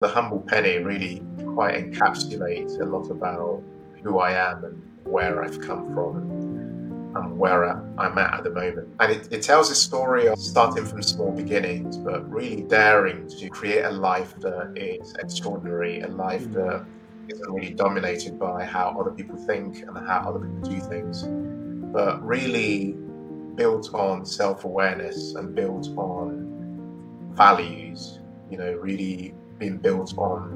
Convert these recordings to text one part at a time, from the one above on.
The humble penny really quite encapsulates a lot about who I am and where I've come from and where I'm at at the moment. And it, it tells a story of starting from small beginnings, but really daring to create a life that is extraordinary, a life mm. that isn't really dominated by how other people think and how other people do things, but really built on self awareness and built on values, you know, really being built on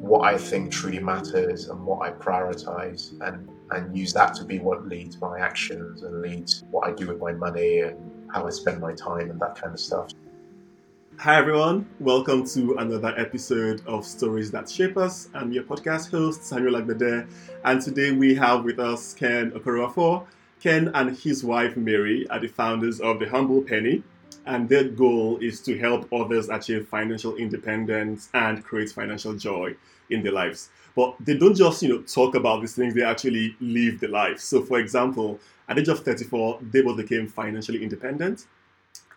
what I think truly matters and what I prioritize and and use that to be what leads my actions and leads what I do with my money and how I spend my time and that kind of stuff. Hi everyone, welcome to another episode of Stories That Shape Us. I'm your podcast host, Samuel Agbede, and today we have with us Ken Nwokoroafor. Ken and his wife Mary are the founders of The Humble Penny, and their goal is to help others achieve financial independence and create financial joy in their lives. But they don't just, you know, talk about these things, they actually live the life. So for example, at the age of 34, they both became financially independent.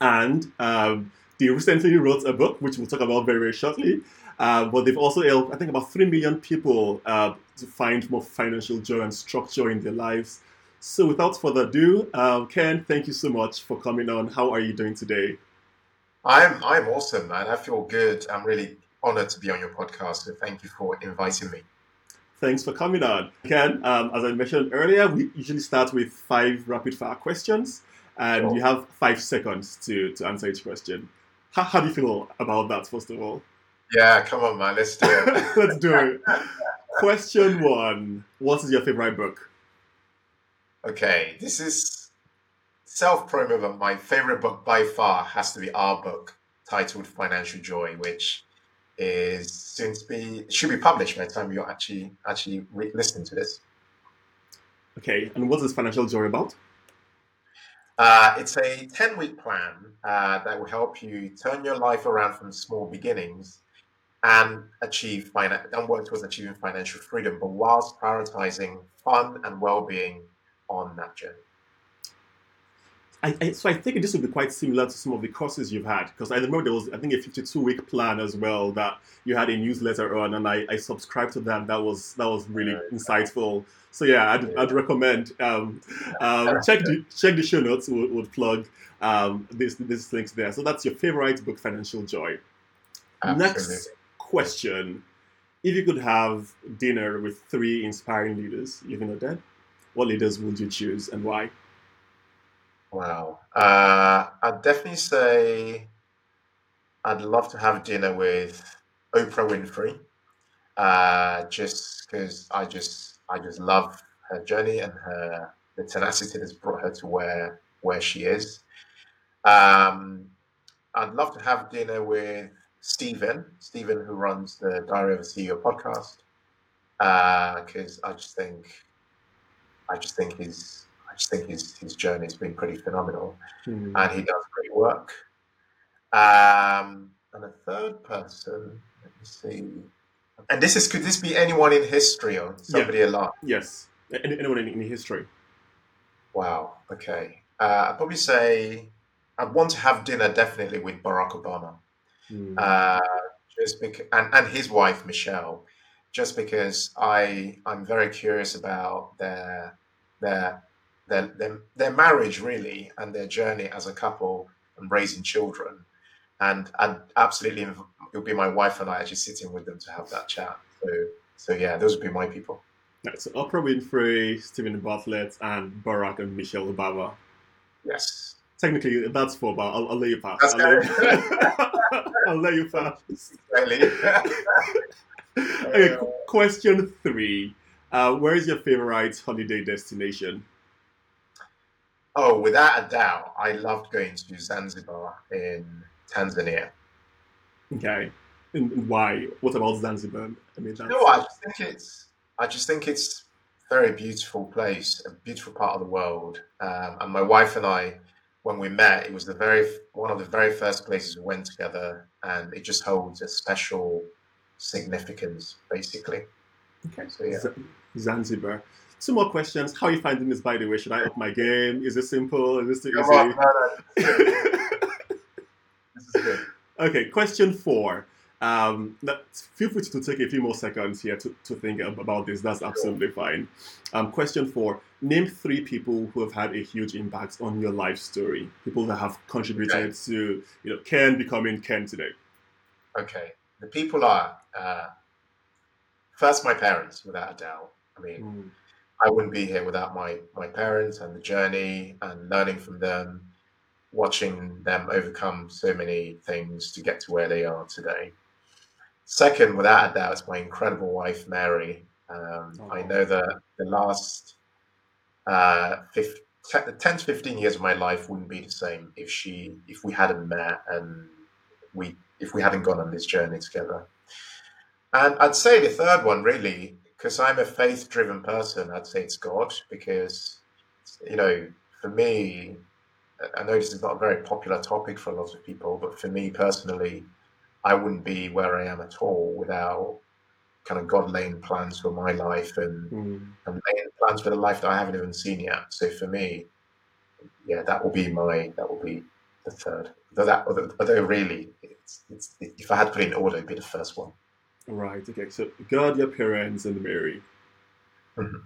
And um, they recently wrote a book, which we'll talk about very, very shortly. Uh, but they've also helped, I think, about 3 million people uh, to find more financial joy and structure in their lives. So without further ado, uh, Ken, thank you so much for coming on. How are you doing today? I'm I'm awesome, man. I feel good. I'm really honored to be on your podcast. So thank you for inviting me. Thanks for coming on. Ken, um, as I mentioned earlier, we usually start with five rapid fire questions, and sure. you have five seconds to, to answer each question. How, how do you feel about that, first of all? Yeah, come on, man. Let's do it. Let's do it. Question one What is your favorite book? Okay, this is self promo, but my favorite book by far has to be our book titled Financial Joy, which is soon to be should be published by the time you're actually actually re- listening to this. Okay, and what is Financial Joy about? Uh, it's a 10 week plan uh, that will help you turn your life around from small beginnings and achieve finan- and work towards achieving financial freedom, but whilst prioritizing fun and well being on that journey. I, I, so I think this will be quite similar to some of the courses you've had because I remember there was I think a 52 week plan as well that you had a newsletter on and I, I subscribed to that that was that was really insightful. So yeah I'd, I'd recommend um, um, check the check the show notes would, would plug um, this this links there. So that's your favorite book Financial Joy. Absolutely. next question. If you could have dinner with three inspiring leaders living or dead what leaders would you choose and why Wow. Uh, I'd definitely say I'd love to have dinner with Oprah Winfrey, uh, just because I just I just love her journey and her the tenacity that's brought her to where where she is. Um, I'd love to have dinner with Steven, Steven who runs the Diary of a CEO podcast, because uh, I just think I just think he's just think his, his journey has been pretty phenomenal mm. and he does great work. Um, and a third person, let me see. And this is could this be anyone in history or somebody yeah. alive? Yes, anyone in, in history. Wow. Okay. Uh, I'd probably say I'd want to have dinner definitely with Barack Obama, mm. uh, just because, and, and his wife Michelle, just because I I'm very curious about their their their, their, their marriage really and their journey as a couple and raising children. And and absolutely, it'll be my wife and I actually sitting with them to have that chat. So so yeah, those would be my people. Right, so Oprah Winfrey, Steven Bartlett, and Barack and Michelle Obama. Yes. Technically, that's four, but I'll, I'll let you pass. I'll let you, I'll let you pass. Really? okay, question three. Uh, where is your favorite holiday destination? Oh, without a doubt, I loved going to Zanzibar in Tanzania. Okay, and why? What about Zanzibar? I mean, that's... no, I just think it's. I just think it's a very beautiful place, a beautiful part of the world. Um, and my wife and I, when we met, it was the very one of the very first places we went together, and it just holds a special significance, basically. Okay, so yeah, Z- Zanzibar. Two more questions. How are you finding this, by the way? Should I up my game? Is it simple? Is this too easy? this is good. Okay, question four. Um, feel free to take a few more seconds here to, to think about this. That's absolutely fine. Um, question four Name three people who have had a huge impact on your life story. People that have contributed Okay. to you know Ken becoming Ken today. Okay. The people are uh, first my parents, without a doubt. I mean, Mm, I wouldn't be here without my my parents and the journey and learning from them, watching them overcome so many things to get to where they are today. Second, without a doubt, is my incredible wife Mary. Um, I know that the last uh, fif- te- 10 to 15 years of my life wouldn't be the same if she if we hadn't met and we if we hadn't gone on this journey together. And I'd say the third one, really, because I'm a faith driven person, I'd say it's God, because, you know, for me, I- know this is not a very popular topic for a lot of people, but for me personally, I wouldn't be where I am at all without kind of God laying plans for my life and, mm. and laying plans for the life that I haven't even seen yet. So for me, yeah, that will be my, that will be the third. Although, that, although, although really, it's, it's, if I had to put it in order, it'd be the first one. Right. Okay. So God, your parents, and Mary. Mhm.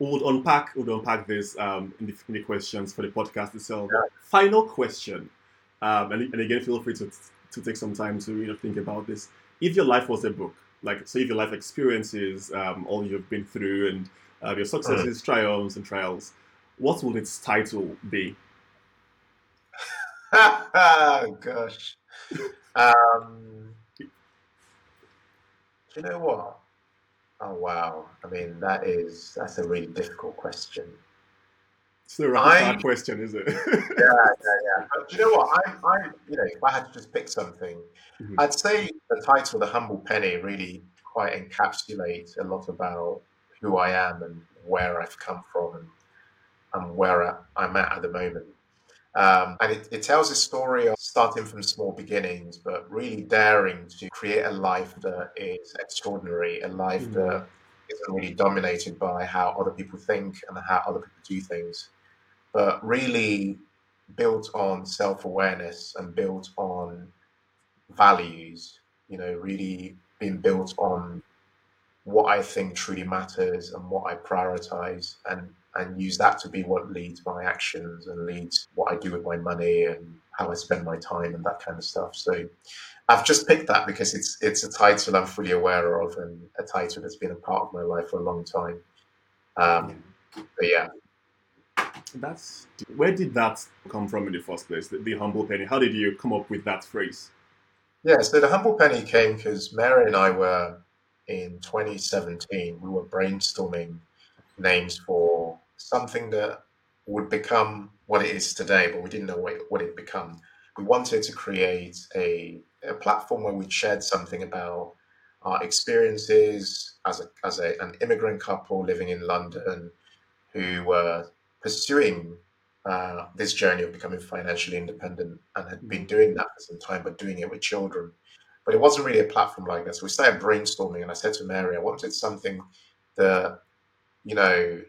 We'll unpack. We'll unpack this um, in, the, in the questions for the podcast itself. Yeah. Final question, um, and, and again, feel free to to take some time to you know think about this. If your life was a book, like so, if your life experiences, um, all you've been through, and uh, your successes, triumphs, and trials, what would its title be? Gosh. Um, do you know what? Oh wow. I mean, that is that's a really difficult question. It's a rapid fire I- question, is it? Yeah, yeah, yeah. But do you know what? I, I, you know, if I had to just pick something, Mhm. I'd say the title, "The Humble Penny," really quite encapsulates a lot about who I am and where I've come from and, and where I, I'm at at the moment. Um, and it, it tells a story of starting from small beginnings, but really daring to create a life that is extraordinary, a life Mhm. that isn't really dominated by how other people think and how other people do things, but really built on self awareness and built on values, you know, really being built on what I think truly matters and what I prioritize and and use that to be what leads my actions and leads what I do with my money and how I spend my time and that kind of stuff. So I've just picked that because it's it's a title I'm fully aware of and a title that's been a part of my life for a long time. Um, but yeah, That's where did that come from in the first place? The, the humble penny. How did you come up with that phrase? Yeah, so the Humble Penny came because Mary and I were in 2017, we were brainstorming names for something that would become what it is today, but we didn't know what, what it'd become. We wanted to create a, a platform where we shared something about our experiences as, a, as a, an immigrant couple living in London who were pursuing uh, this journey of becoming financially independent and had been doing that for some time, but doing it with children. But it wasn't really a platform like that. So we started brainstorming, and I said to Mary, I wanted something that, you know,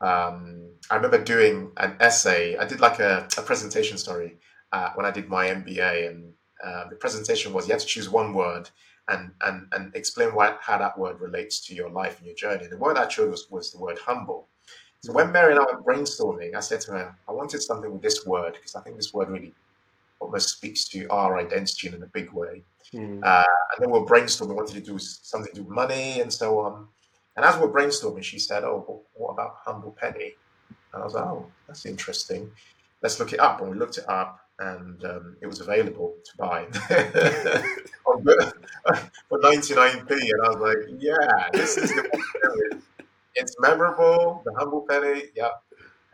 um, I remember doing an essay. I did like a, a presentation, story uh, when I did my MBA, and uh, the presentation was you had to choose one word and and and explain what how that word relates to your life and your journey. The word I chose was, was the word humble. So when Mary and I were brainstorming, I said to her, I wanted something with this word because I think this word really almost speaks to our identity in a big way. Mm. Uh, and then we were brainstorming, wanted to do something to do with money and so on. And as we're brainstorming, she said, Oh, well, what about Humble Penny? And I was like, Oh, that's interesting. Let's look it up. And we looked it up and um, it was available to buy for 99p. And I was like, Yeah, this is the one. It's memorable, the Humble Penny, yeah.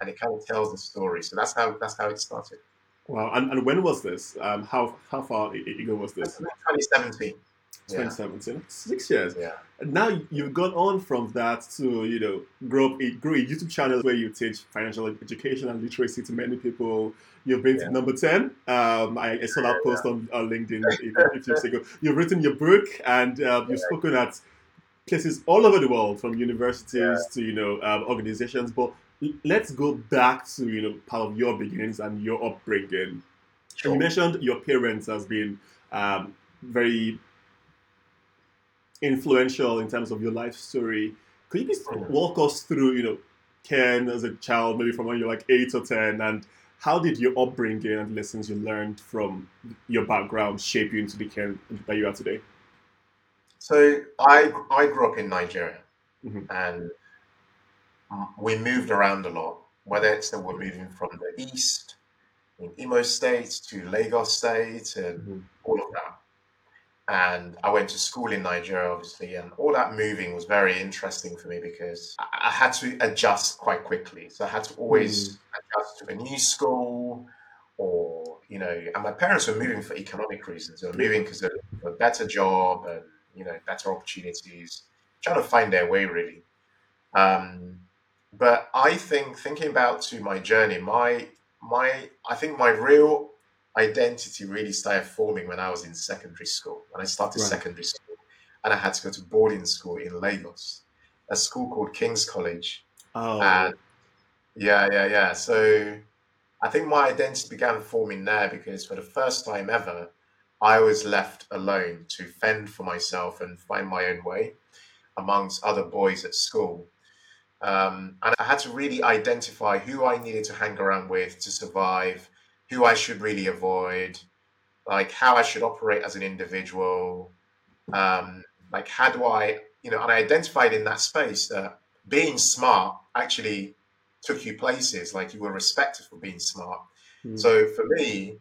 And it kind of tells the story. So that's how that's how it started. Wow. And, and when was this? Um, how how far ago was this? 2017. Yeah. 2017. Six years. Yeah. And now you've gone on from that to you know grow up a grow a YouTube channel where you teach financial education and literacy to many people. You've been Yeah. to number ten. Um, I, I saw that Yeah, post on, on LinkedIn a few weeks ago. You've written your book and uh, you've spoken at places all over the world, from universities Yeah. to you know um, organizations. But let's go back to you know part of your beginnings and your upbringing. Sure. You mentioned your parents as being um, very influential in terms of your life story. Could you please walk us through, you know, Ken as a child, maybe from when you're like eight or ten, and how did your upbringing and lessons you learned from your background shape you into the Ken that you are today? So I I grew up in Nigeria, mm-hmm. and we moved around a lot. Whether it's that we're moving from the east in Imo State to Lagos State and mm-hmm. all of that. And I went to school in Nigeria, obviously, and all that moving was very interesting for me because I, had to adjust quite quickly. So I had to always mm. adjust to a new school, or you know, and my parents were moving for economic reasons. They were moving because they were for a better job and you know better opportunities, trying to find their way really. Um, but I think thinking about to my journey, my my I think my real identity really started forming when I was in secondary school. When I started right. secondary school, and I had to go to boarding school in Lagos, a school called King's College. Oh, and yeah, yeah, yeah. So I think my identity began forming there because for the first time ever, I was left alone to fend for myself and find my own way amongst other boys at school. Um, and I had to really identify who I needed to hang around with to survive, who I should really avoid, like how I should operate as an individual. Um, like, how do I, you know, and I identified in that space that being smart actually took you places, like you were respected for being smart. Mm. So for me,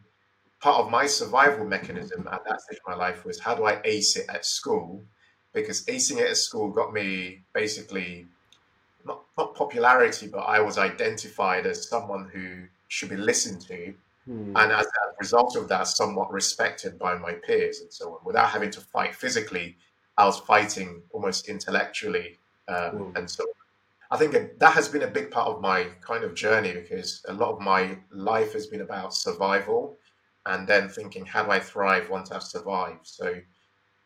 part of my survival mechanism at that stage of my life was how do I ace it at school? Because acing it at school got me basically not, not popularity, but I was identified as someone who should be listened to. Hmm. And as a result of that, somewhat respected by my peers and so on. Without having to fight physically, I was fighting almost intellectually um, hmm. and so on. I think that has been a big part of my kind of journey because a lot of my life has been about survival and then thinking, how do I thrive once I've survived? So,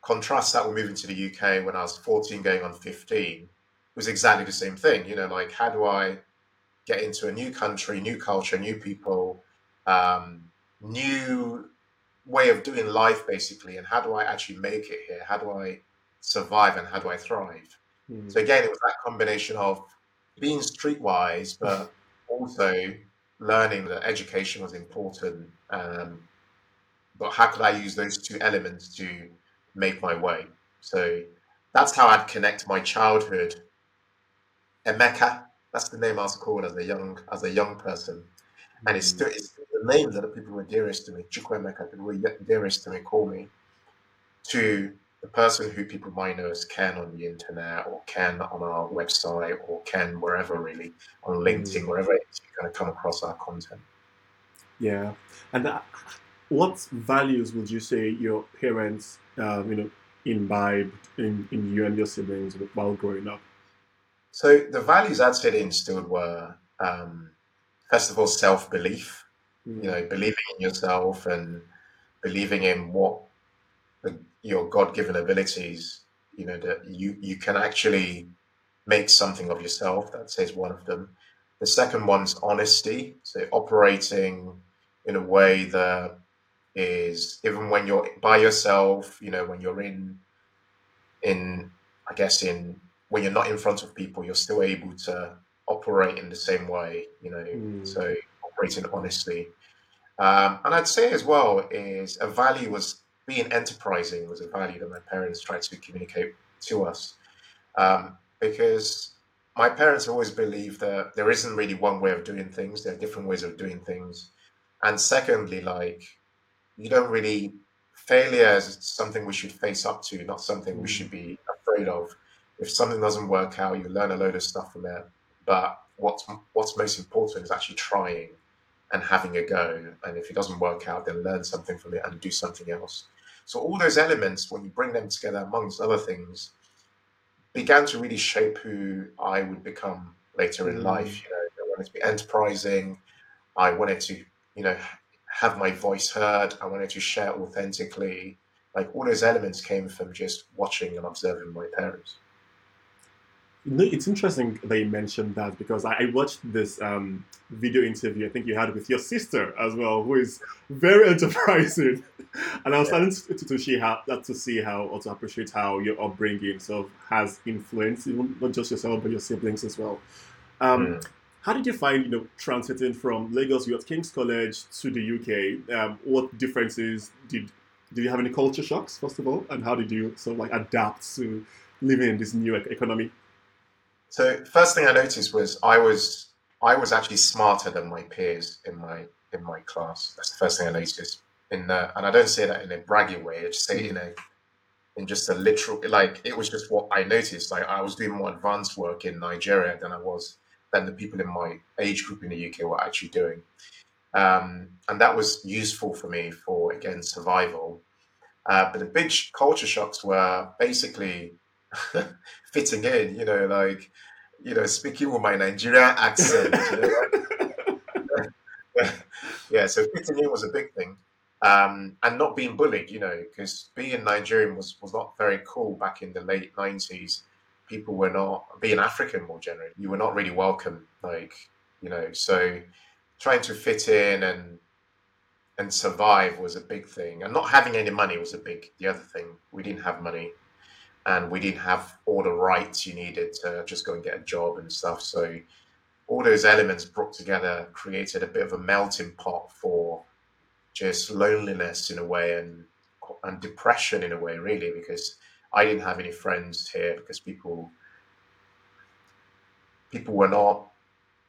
contrast that with moving to the UK when I was 14, going on 15, it was exactly the same thing. You know, like, how do I get into a new country, new culture, new people, um, new way of doing life, basically? And how do I actually make it here? How do I survive and how do I thrive? Mm. So, again, it was that combination of being streetwise, but also learning that education was important um, but how could I use those two elements to make my way? So that's how I'd connect my childhood. Emeka, that's the name I was called as a young as a young person, and it's still, it's the name that the people were dearest to me. Chukwuemeka, people were dearest to me, call me to the person who people might know as Ken on the internet or Ken on our website or Ken wherever really on LinkedIn, mm. wherever it is you're going to come across our content. Yeah, and that, what values would you say your parents, um, you know, imbibed in, in you and your siblings while growing up? So the values I'd say they instilled were, um, first of all, self belief. Mm. You know, believing in yourself and believing in what the, your God given abilities. You know that you you can actually make something of yourself. That says one of them. The second one's honesty. So operating in a way that is even when you're by yourself, you know, when you're in in I guess in when you're not in front of people, you're still able to operate in the same way, you know, mm. so operating honestly. Um, and I'd say as well is a value was being enterprising was a value that my parents tried to communicate to us. Um, because my parents always believed that there isn't really one way of doing things, there are different ways of doing things. And secondly, like you don't really failure is something we should face up to, not something we should be afraid of. If something doesn't work out, you learn a load of stuff from it. But what's what's most important is actually trying and having a go. And if it doesn't work out, then learn something from it and do something else. So all those elements, when you bring them together, amongst other things, began to really shape who I would become later in mm. life. You know, I wanted to be enterprising. I wanted to, you know, have my voice heard. I wanted to share authentically. Like all those elements came from just watching and observing my parents. No, it's interesting that you mentioned that because I, I watched this um, video interview I think you had with your sister as well, who is very enterprising, and I was Yeah. starting to, to, see how to see how or to appreciate how your upbringing sort of has influenced not just yourself but your siblings as well. Um, Mm. How did you find you know transiting from Lagos, you at King's College to the UK? Um, what differences did did you have any culture shocks first of all, and how did you sort of like adapt to living in this new economy? So first thing I noticed was I was I was actually smarter than my peers in my in my class. That's the first thing I noticed. In uh, and I don't say that in a braggy way. I just say it in a in just a literal like it was just what I noticed. Like I was doing more advanced work in Nigeria than I was than the people in my age group in the UK were actually doing. Um, and that was useful for me for again survival. Uh, but the big culture shocks were basically fitting in. You know, like you know, speaking with my Nigerian accent. You know, yeah, so fitting in was a big thing, um, and not being bullied. You know, because being Nigerian was was not very cool back in the late nineties. People were not being African more generally. You were not really welcome. Like you know, so trying to fit in and and survive was a big thing, and not having any money was a big the other thing. We didn't have money, and we didn't have all the rights you needed to just go and get a job and stuff. So all those elements brought together created a bit of a melting pot for just loneliness in a way and and depression in a way really because I didn't have any friends here because people people were not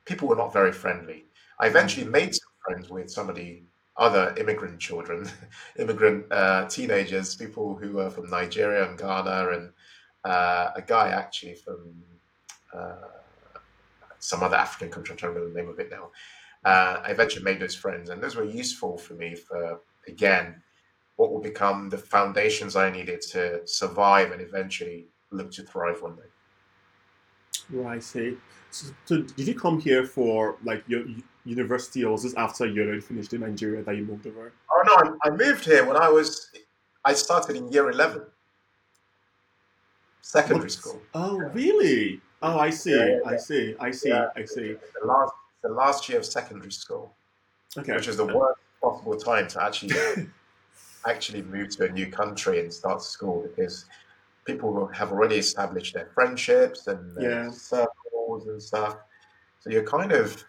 people were not very friendly. I eventually made some friends with some of the other immigrant children, immigrant uh, teenagers, people who were from Nigeria and Ghana, and uh, a guy actually from uh, some other African country. Trying to remember the name of it now. Uh, I eventually made those friends, and those were useful for me for again what will become the foundations I needed to survive and eventually look to thrive one day. Right, I see. So, so did you come here for like your university, or was this after you already finished in Nigeria that you moved over? Oh no, I, moved here when I was. I started in year eleven, secondary What? school. Oh, really? Oh, I see. Yeah, yeah, I see. I see. Yeah. I see. The last, the last year of secondary school, Okay. which is the worst possible time to actually actually move to a new country and start school because people have already established their friendships and their Yeah. circles and stuff. So you're kind of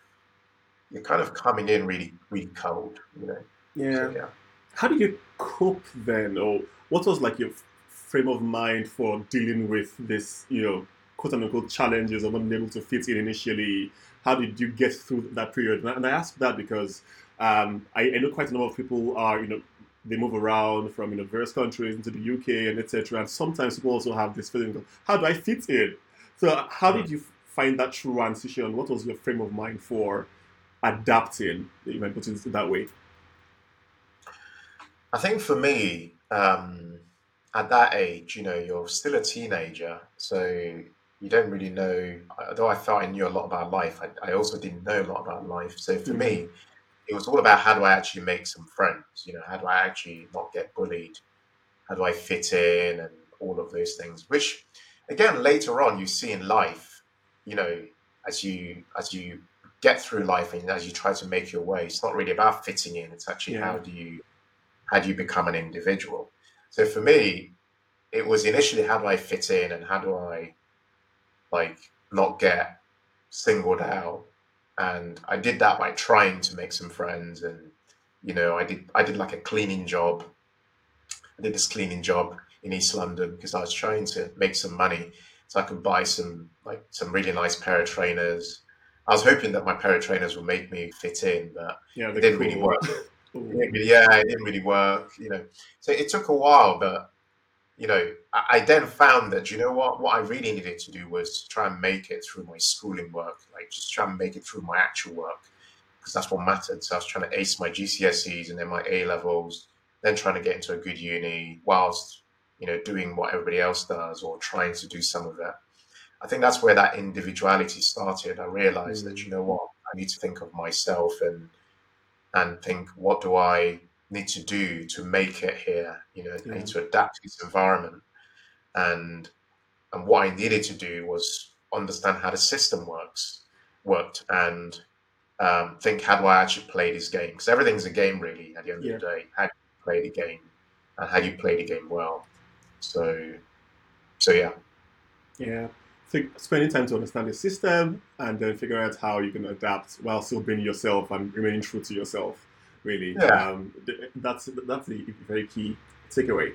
you're kind of coming in really really cold, you know. Yeah. So, yeah. How do you cope then, or what was like your frame of mind for dealing with this, you know, quote unquote challenges of not being able to fit in initially? How did you get through that period? And I- and I ask that because um, I, I know quite a number of people are, you know, they move around from you know various countries into the UK and etc. And sometimes people also have this feeling of how do I fit in? So how did you find that true transition? What was your frame of mind for adapting? If I put it that way. I think for me, um, at that age, you know, you're still a teenager, so you don't really know. Although I thought I knew a lot about life, I, I also didn't know a lot about life. So for Mhm. me, it was all about how do I actually make some friends? You know, how do I actually not get bullied? How do I fit in and all of those things? Which, again, later on you see in life, you know, as you as you get through life and as you try to make your way, it's not really about fitting in. It's actually Yeah. how do you how do you become an individual? So for me, it was initially how do I fit in and how do I like not get singled out and I did that by trying to make some friends and you know I did I did like a cleaning job I did this cleaning job in East London because I was trying to make some money so I could buy some like some really nice pair of trainers I was hoping that my pair of trainers would make me fit in but Yeah, it didn't really work Ooh. it didn't really- yeah, it didn't really work, you know. So it took a while, but you know, I, then found that you know what, what I really needed to do was try and make it through my schooling work, like just try and make it through my actual work, because that's what mattered. So I was trying to ace my GCSEs and then my A levels, then trying to get into a good uni, whilst you know doing what everybody else does or trying to do some of that. I think that's where that individuality started. I realized that Mm. you know what, I need to think of myself and and think, what do I need to do to make it here? You know, I Yeah. need to adapt to this environment. And and what I needed to do was understand how the system works worked and um, think how do I actually play this game because everything's a game really at the end Yeah. of the day how do you play the game and how do you play the game well so so yeah Yeah. Think spending time to understand the system and then figure out how you can adapt while still being yourself and remaining true to yourself. Really, Yeah. um, that's that's a very key takeaway.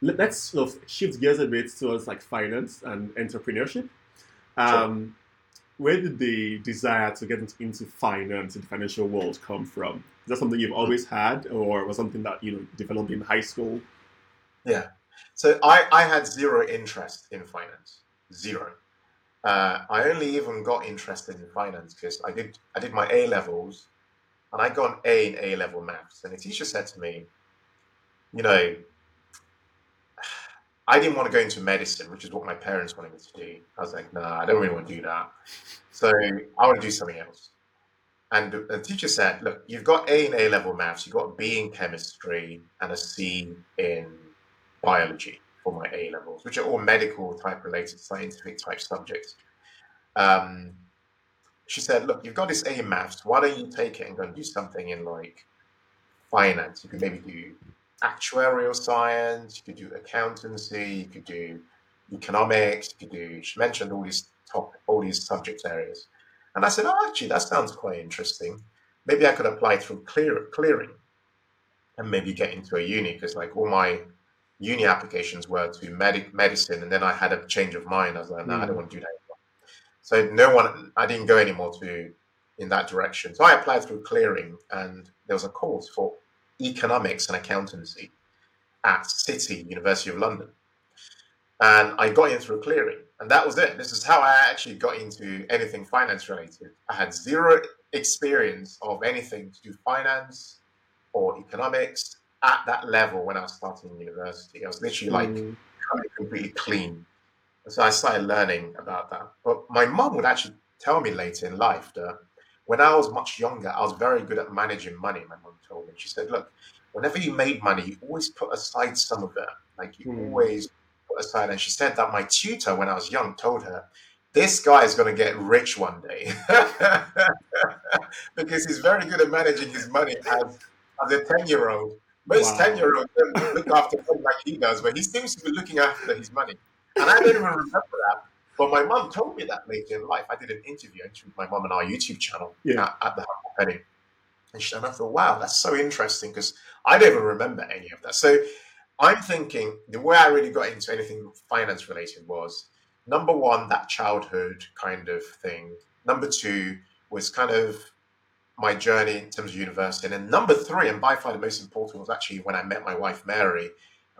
Let- Let's sort of shift gears a bit towards like finance and entrepreneurship. Um, Where did the desire to get into, into finance and the financial world come from? Is that something you've always had, or was something that you know developed in high school? Yeah. So I, I had zero interest in finance. Zero. Uh, I only even got interested in finance because I did I did my A levels and I got an A in A level maths. And the teacher said to me, you know, I didn't want to go into medicine, which is what my parents wanted me to do. I was like, nah, I don't really want to do that. So I want to do something else. And the teacher said, look, you've got A in A level maths, you've got a B in chemistry, and a C in biology for my A levels, which are all medical type related, scientific type subjects. Um, she said, look, you've got this A in maths, why don't you take it and go and do something in like finance? You could maybe do actuarial science, you could do accountancy, you could do economics, you could do, she mentioned all these top, all these subject areas. And I said, oh, actually, that sounds quite interesting. Maybe I could apply through clear, clearing and maybe get into a uni because like all my uni applications were to medic medicine and then I had a change of mind. I was like, no, I don't Mm. want to do that. So no one, I didn't go anymore to in that direction. So I applied through clearing and there was a course for economics and accountancy at City, University of London. And I got in through clearing. And that was it. This is how I actually got into anything finance related. I had zero experience of anything to do finance or economics at that level when I was starting university. I was literally like Mm, coming completely clean. So I started learning about that. But my mum would actually tell me later in life that when I was much younger, I was very good at managing money. My mum told me. She said, look, whenever you made money, you always put aside some of it. Like you Hmm. always put aside. And she said that my tutor, when I was young, told her, this guy is going to get rich one day. because he's very good at managing his money as, as a 10 year old. Most Wow. 10 year olds don't look after money like he does, but he seems to be looking after his money. And I don't even remember that. But my mum told me that later in life. I did an interview with my mum on our YouTube channel Yeah. at, at the Humble Penny. And, she, and I thought, wow, that's so interesting because I don't even remember any of that. So I'm thinking the way I really got into anything finance related was number one, that childhood kind of thing. Number two was kind of my journey in terms of university. And then number three, and by far the most important, was actually when I met my wife, Mary.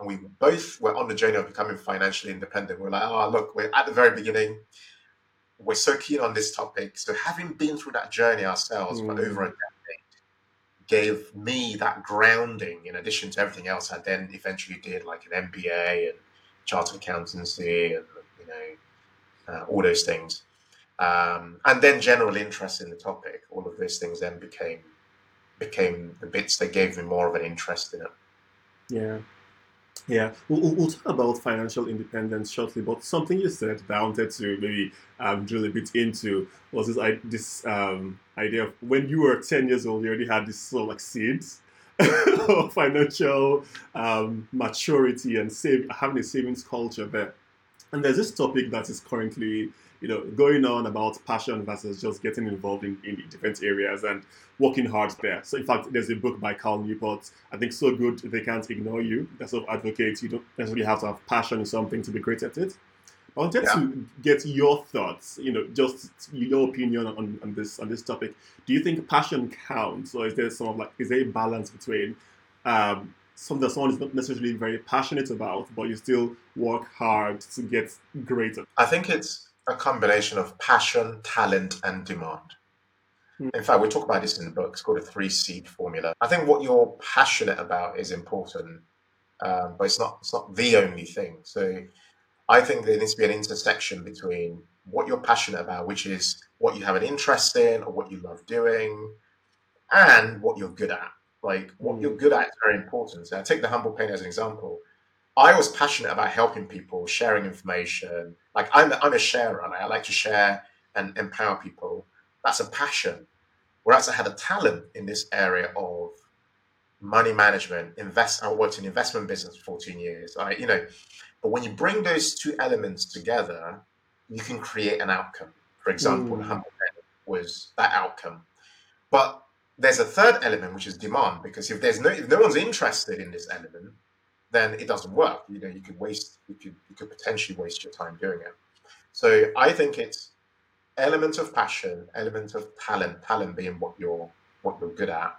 And we both were on the journey of becoming financially independent. We're like, oh, look, we're at the very beginning. We're so keen on this topic. So, having been through that journey ourselves for Mm. over a decade gave me that grounding in addition to everything else I then eventually did, like an MBA and chartered accountancy and, you know, uh, all those things. Um, and then general interest in the topic. All of those things then became became the bits that gave me more of an interest in it. Yeah. Yeah, we'll, we'll- talk about financial independence shortly, but something you said that I wanted to maybe um, drill a bit into was this, I, this um, idea of when you were 10 years old, you already had this sort of like seeds of financial um, maturity and save, having a savings culture there. And there's this topic that is currently, you know, going on about passion versus just getting involved in, in different areas and working hard there. So, in fact, there's a book by Cal Newport. I think so good they can't ignore you. That sort of advocates you don't necessarily have to have passion in something to be great at it. I wanted Yeah. to get your thoughts. You know, just your opinion on, on this on this topic. Do you think passion counts, or is there some of like is there a balance between um, something that someone is not necessarily very passionate about, but you still work hard to get greater? I think it's a combination of passion, talent, and demand. Hmm. In fact, we talk about this in the book. It's called a three seed formula. I think what you're passionate about is important, um, but it's not it's not the only thing. So I think there needs to be an intersection between what you're passionate about, which is what you have an interest in or what you love doing, and what you're good at. Like what Mm. you're good at is very important. So I take the Humble Penny as an example. I was passionate about helping people, sharing information. Like I'm, I'm a sharer, and I like to share and empower people. That's a passion. Whereas I had a talent in this area of money management, invest. I worked in investment business for 14 years. I, you know, but when you bring those two elements together, you can create an outcome. For example, mm. was that outcome. But there's a third element, which is demand, because if there's no if no one's interested in this element, then it doesn't work. You know, you could waste you could you could potentially waste your time doing it. So I think it's element of passion, element of talent, talent being what you're what you're good at,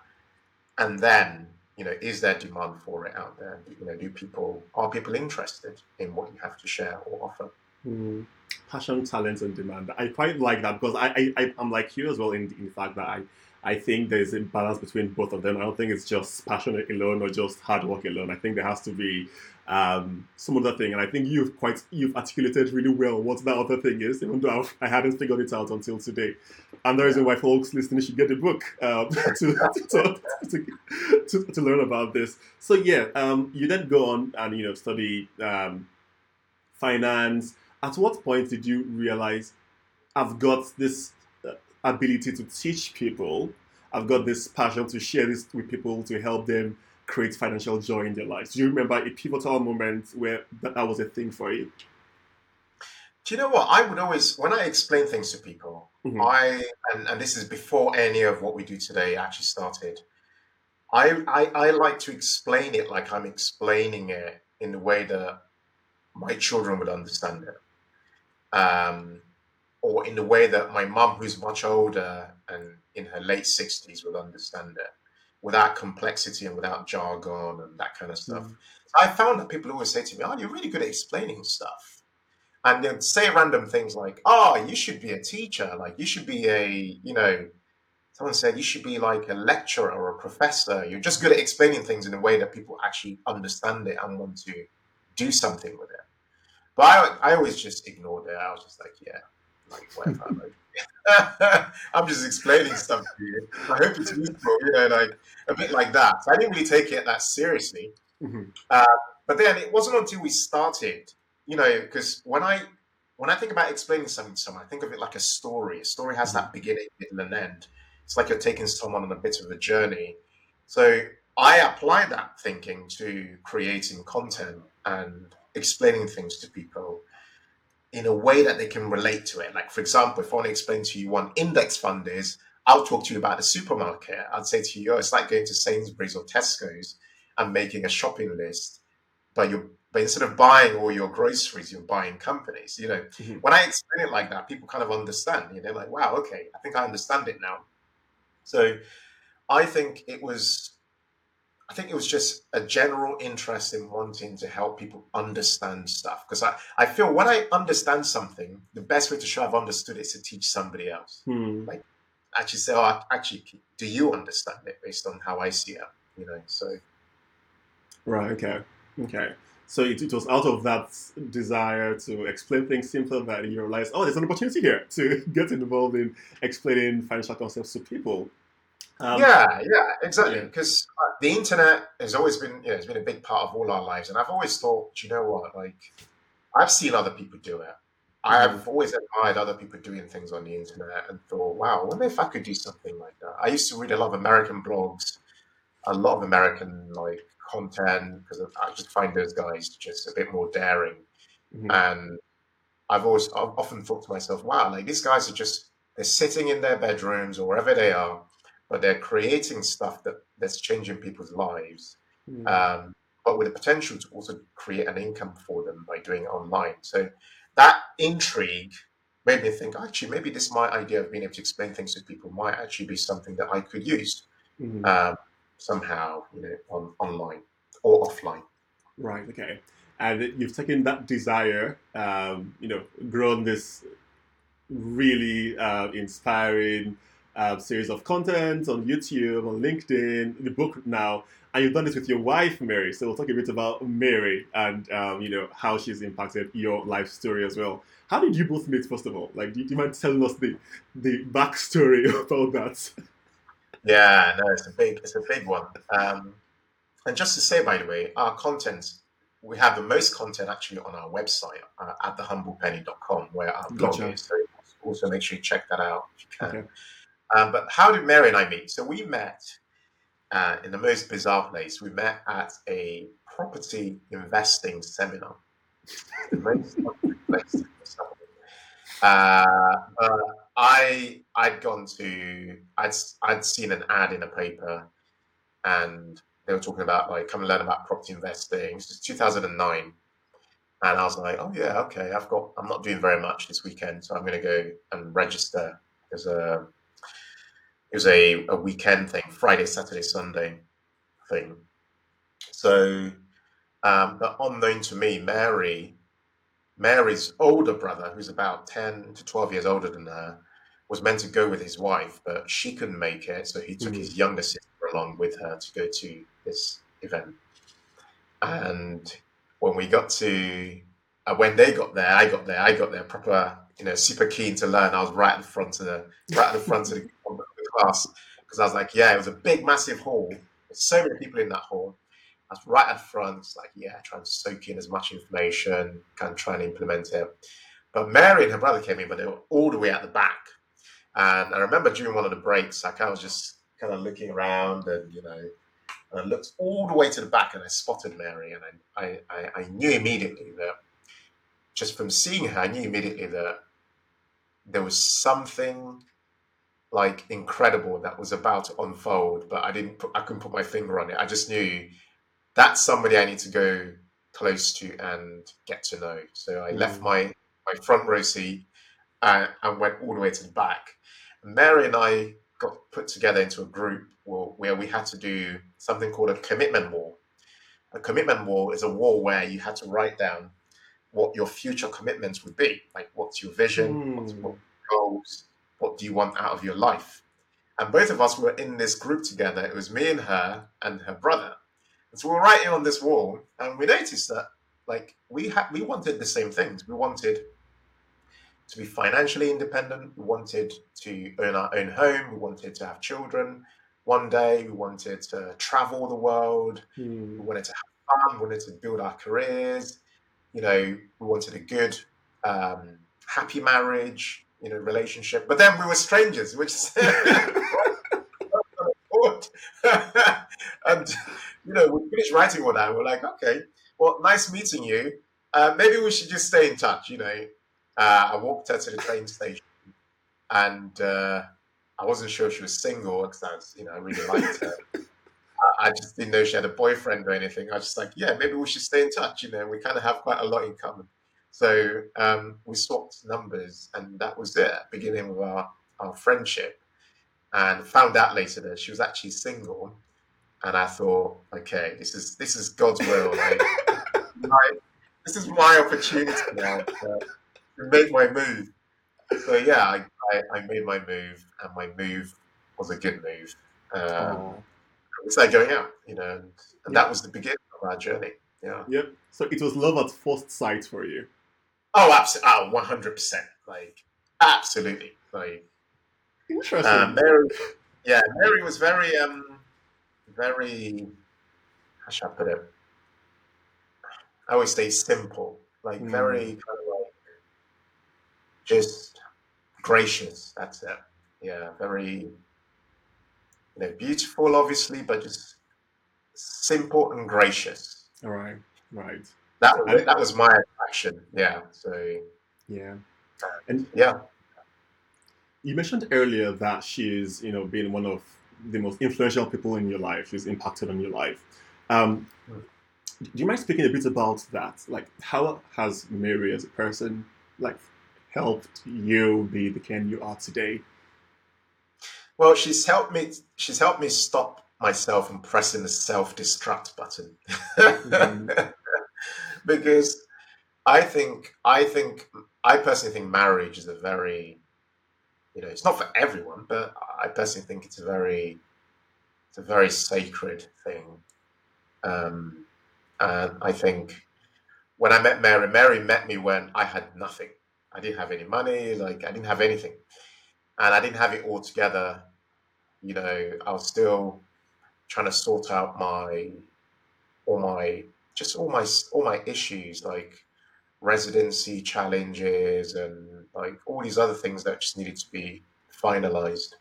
and then you know, is there demand for it out there? You know, do people are people interested in what you have to share or offer? Mm. Passion, talent, and demand. I quite like that because I, I I'm like you as well in, in the fact that I I think there's a balance between both of them. I don't think it's just passion alone or just hard work alone. I think there has to be um, some other thing, and I think you've quite you've articulated really well what that other thing is, even though I've, I had not figured it out until today. And the reason why folks listening should get the book um, to, to, to, to, to, learn about this. So yeah, um, you then go on and you know study um, finance. At what point did you realize I've got this ability to teach people. I've got this passion to share this with people to help them create financial joy in their lives. Do you remember a pivotal moment where that, that was a thing for you? Do you know what? I would always, when I explain things to people, mm-hmm. I, and, and this is before any of what we do today actually started, I, I, I like to explain it like I'm explaining it in the way that my children would understand it. Um, or in the way that my mum, who's much older and in her late 60s, would understand it without complexity and without jargon and that kind of stuff. Mm. I found that people always say to me, Oh, you're really good at explaining stuff. And they'd say random things like, Oh, you should be a teacher. Like, you should be a, you know, someone said you should be like a lecturer or a professor. You're just good at explaining things in a way that people actually understand it and want to do something with it. But I, I always just ignored it. I was just like, yeah, like. I'm just explaining stuff to you. I hope it's useful, you know, like a bit like that. So I didn't really take it that seriously. Mm-hmm. Uh, but then it wasn't until we started, you know, because when I when I think about explaining something to someone, I think of it like a story. A story has that mm-hmm. beginning, middle, and end. It's like you're taking someone on a bit of a journey. So I apply that thinking to creating content and explaining things to people in a way that they can relate to it. Like, for example, if I want to explain to you what index fund is, I'll talk to you about the supermarket. I'd say to you, oh, it's like going to Sainsbury's or Tesco's and making a shopping list, but you're but instead of buying all your groceries, you're buying companies. You know, mm-hmm. when I explain it like that, people kind of understand. You know, like, wow, okay, I think I understand it now. So, I think it was I think it was just a general interest in wanting to help people understand stuff. Because I, I feel when I understand something, the best way to show I've understood it is to teach somebody else. Hmm. Like actually say, oh, actually, do you understand it based on how I see it? You know, so. Right. Okay. Okay. So it, it was out of that desire to explain things simpler that you realized, oh, there's an opportunity here to get involved in explaining financial concepts to people. Um, yeah, yeah, exactly. Because uh, the internet has always been, you know, it's been a big part of all our lives, and I've always thought, you know what, like, I've seen other people do it. I have mm-hmm. always admired other people doing things on the internet and thought, wow, I wonder if I could do something like that. I used to read a lot of American blogs, a lot of American like content because I just find those guys just a bit more daring. Mm-hmm. And I've always I've often thought to myself, wow, like these guys are just they're sitting in their bedrooms or wherever they are, but they're creating stuff that that's changing people's lives, mm. um, but with the potential to also create an income for them by doing it online. So that intrigue made me think, actually, maybe this my idea of being able to explain things to people might actually be something that I could use mm. um, somehow, you know, on online or offline. Right. Okay. And you've taken that desire, um, you know, grown this really uh, inspiring uh, series of content on YouTube, on LinkedIn, the book now, and you've done this with your wife, Mary. So we'll talk a bit about Mary and um, you know how she's impacted your life story as well. How did you both meet, first of all? Like, do you, do you mind telling us the the backstory about that? Yeah, no, it's a big it's a big one. Um, and just to say, by the way, our content we have the most content actually on our website uh, at thehumblepenny.com where our blog Gotcha. is. So also make sure you check that out if you can. Okay. Um, but how did Mary and I meet? So we met uh, in the most bizarre place. We met at a property investing seminar. The most place. Uh, but I I'd gone to I'd I'd seen an ad in a paper, and they were talking about like come and learn about property investing. This is 2009, and I was like, oh yeah, okay. I've got I'm not doing very much this weekend, so I'm going to go and register. There's a it was a, a weekend thing, Friday, Saturday, Sunday thing. So, um, but unknown to me, Mary, Mary's older brother, who's about 10 to 12 years older than her, was meant to go with his wife, but she couldn't make it. So he took Mm. his younger sister along with her to go to this event. And when we got to, uh, when they got there, I got there, I got there proper, you know, super keen to learn. I was right at the front of the, right at the front of the, of the class because I was like, yeah, it was a big, massive hall. There's so many people in that hall. I was right at front, it's like, yeah, trying to soak in as much information, kind of trying to implement it. But Mary and her brother came in, but they were all the way at the back. And I remember during one of the breaks, I kind of was just kind of looking around and, you know, and I looked all the way to the back and I spotted Mary and I, I, I knew immediately that just from seeing her, I knew immediately that there was something like incredible that was about to unfold, but I didn't put, I couldn't put my finger on it. I just knew that's somebody I need to go close to and get to know. So I left Mm. my, my front row seat and, and went all the way to the back. Mary and I got put together into a group where, we had to do something called a commitment wall. A commitment wall is a wall where you had to write down what your future commitments would be. Like, what's your vision? What's, Hmm. what goals? What do you want out of your life? And both of us were in this group together. It was me and her and her brother. And so we were writing on this wall, and we noticed that, like, we had we wanted the same things. We wanted to be financially independent. We wanted to own our own home. We wanted to have children one day. We wanted to travel the world. Hmm. We wanted to have fun. We wanted to build our careers. You know, we wanted a good, um, happy marriage. You know, relationship. But then we were strangers, which is and you know, we finished writing all that. We're like, okay, well, nice meeting you. Uh, maybe we should just stay in touch. You know, uh, I walked her to the train station, and uh, I wasn't sure if she was single because I was, you know, I really liked her. I just didn't know she had a boyfriend or anything. I was just like, yeah, maybe we should stay in touch. You know, we kind of have quite a lot in common. So um, we swapped numbers, and that was it, beginning of our, our friendship. And found out later that she was actually single. And I thought, okay, this is this is God's will. Like, my, this is my opportunity now to, to make my move. So yeah, I, I, I made my move, and my move was a good move. Um, we started going out, you know, and, and Yeah. that was the beginning of our journey. Yeah. Yep. So it was love at first sight for you. Oh, absolutely. Oh, one hundred percent. Like, absolutely. Like, Interesting. uh, Mary. Yeah, Mary was very, um, very. How should I put it? I always say simple. Like Mm. very kind of like just gracious. That's it. Yeah, very. You know, beautiful, obviously, but just simple and gracious. All right. Right. That was. That was my attraction. Yeah. So Yeah. And yeah. You mentioned earlier that she's, you know, being one of the most influential people in your life. She's impacted on your life. Um, Mm. do you mind speaking a bit about that? Like, how has Mary as a person, like, helped you be the Ken you are today? Well, she's helped me. She's helped me stop myself from pressing the self-destruct button, Mhm. because I think I think I personally think marriage is a very, you know, it's not for everyone, but I personally think it's a very, it's a very sacred thing, um, and I think when I met Mary, Mary met me when I had nothing. I didn't have any money, like I didn't have anything, and I didn't have it all together. You know, I was still trying to sort out my all my just all my all my issues like residency challenges and like all these other things that just needed to be finalized.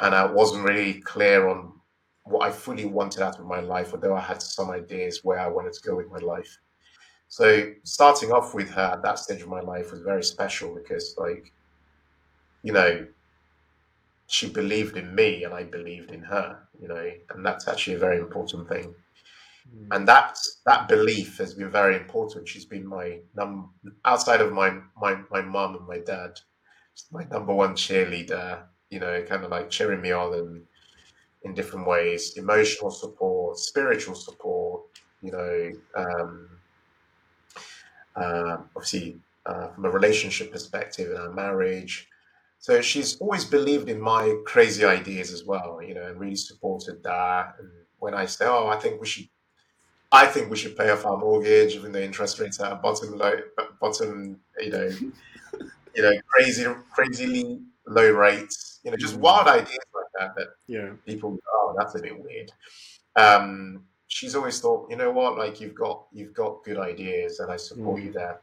And I wasn't really clear on what I fully wanted out of my life, although I had some ideas where I wanted to go with my life. So starting off with her at that stage of my life was very special because like, you know, she believed in me and I believed in her, you know, and that's actually a very important thing. And that that belief has been very important. She's been my num outside of my my my mom and my dad, my number one cheerleader. You know, kind of like cheering me on and in different ways, emotional support, spiritual support. You know, um, uh, obviously uh, from a relationship perspective in our marriage. So she's always believed in my crazy ideas as well, you know, and really supported that. And when I say, "Oh, I think we should I think we should pay off our mortgage, even though interest rates are bottom low, bottom, you know, you know, crazy, crazily low rates. You know, just mm. wild ideas like that that yeah. people, oh, that's a bit weird. Um, she's always thought, you know what, like you've got you've got good ideas, and I support mm. you there.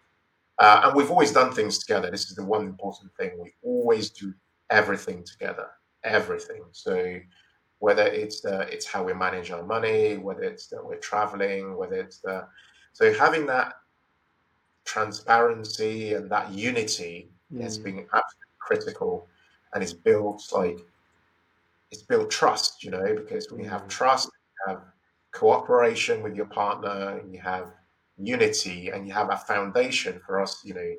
Uh, and we've always done things together. This is the one important thing. We always do everything together, everything. So whether it's the, it's how we manage our money, whether it's that we're traveling, whether it's the so having that transparency and that unity mm. has been absolutely critical, and it's built like it's built trust, you know, because when you have mm. trust, you have cooperation with your partner, and you have unity, and you have a foundation for us, you know,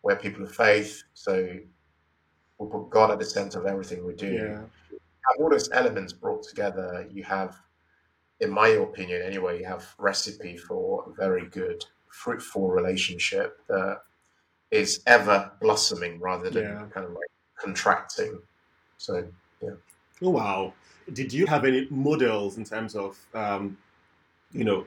we're people of faith, so we put God at the center of everything we do. Yeah have all those elements brought together, you have, in my opinion anyway, you have recipe for a very good, fruitful relationship that is ever blossoming rather than yeah. kind of like contracting. So, yeah. Oh, wow. Did you have any models in terms of, um, you know,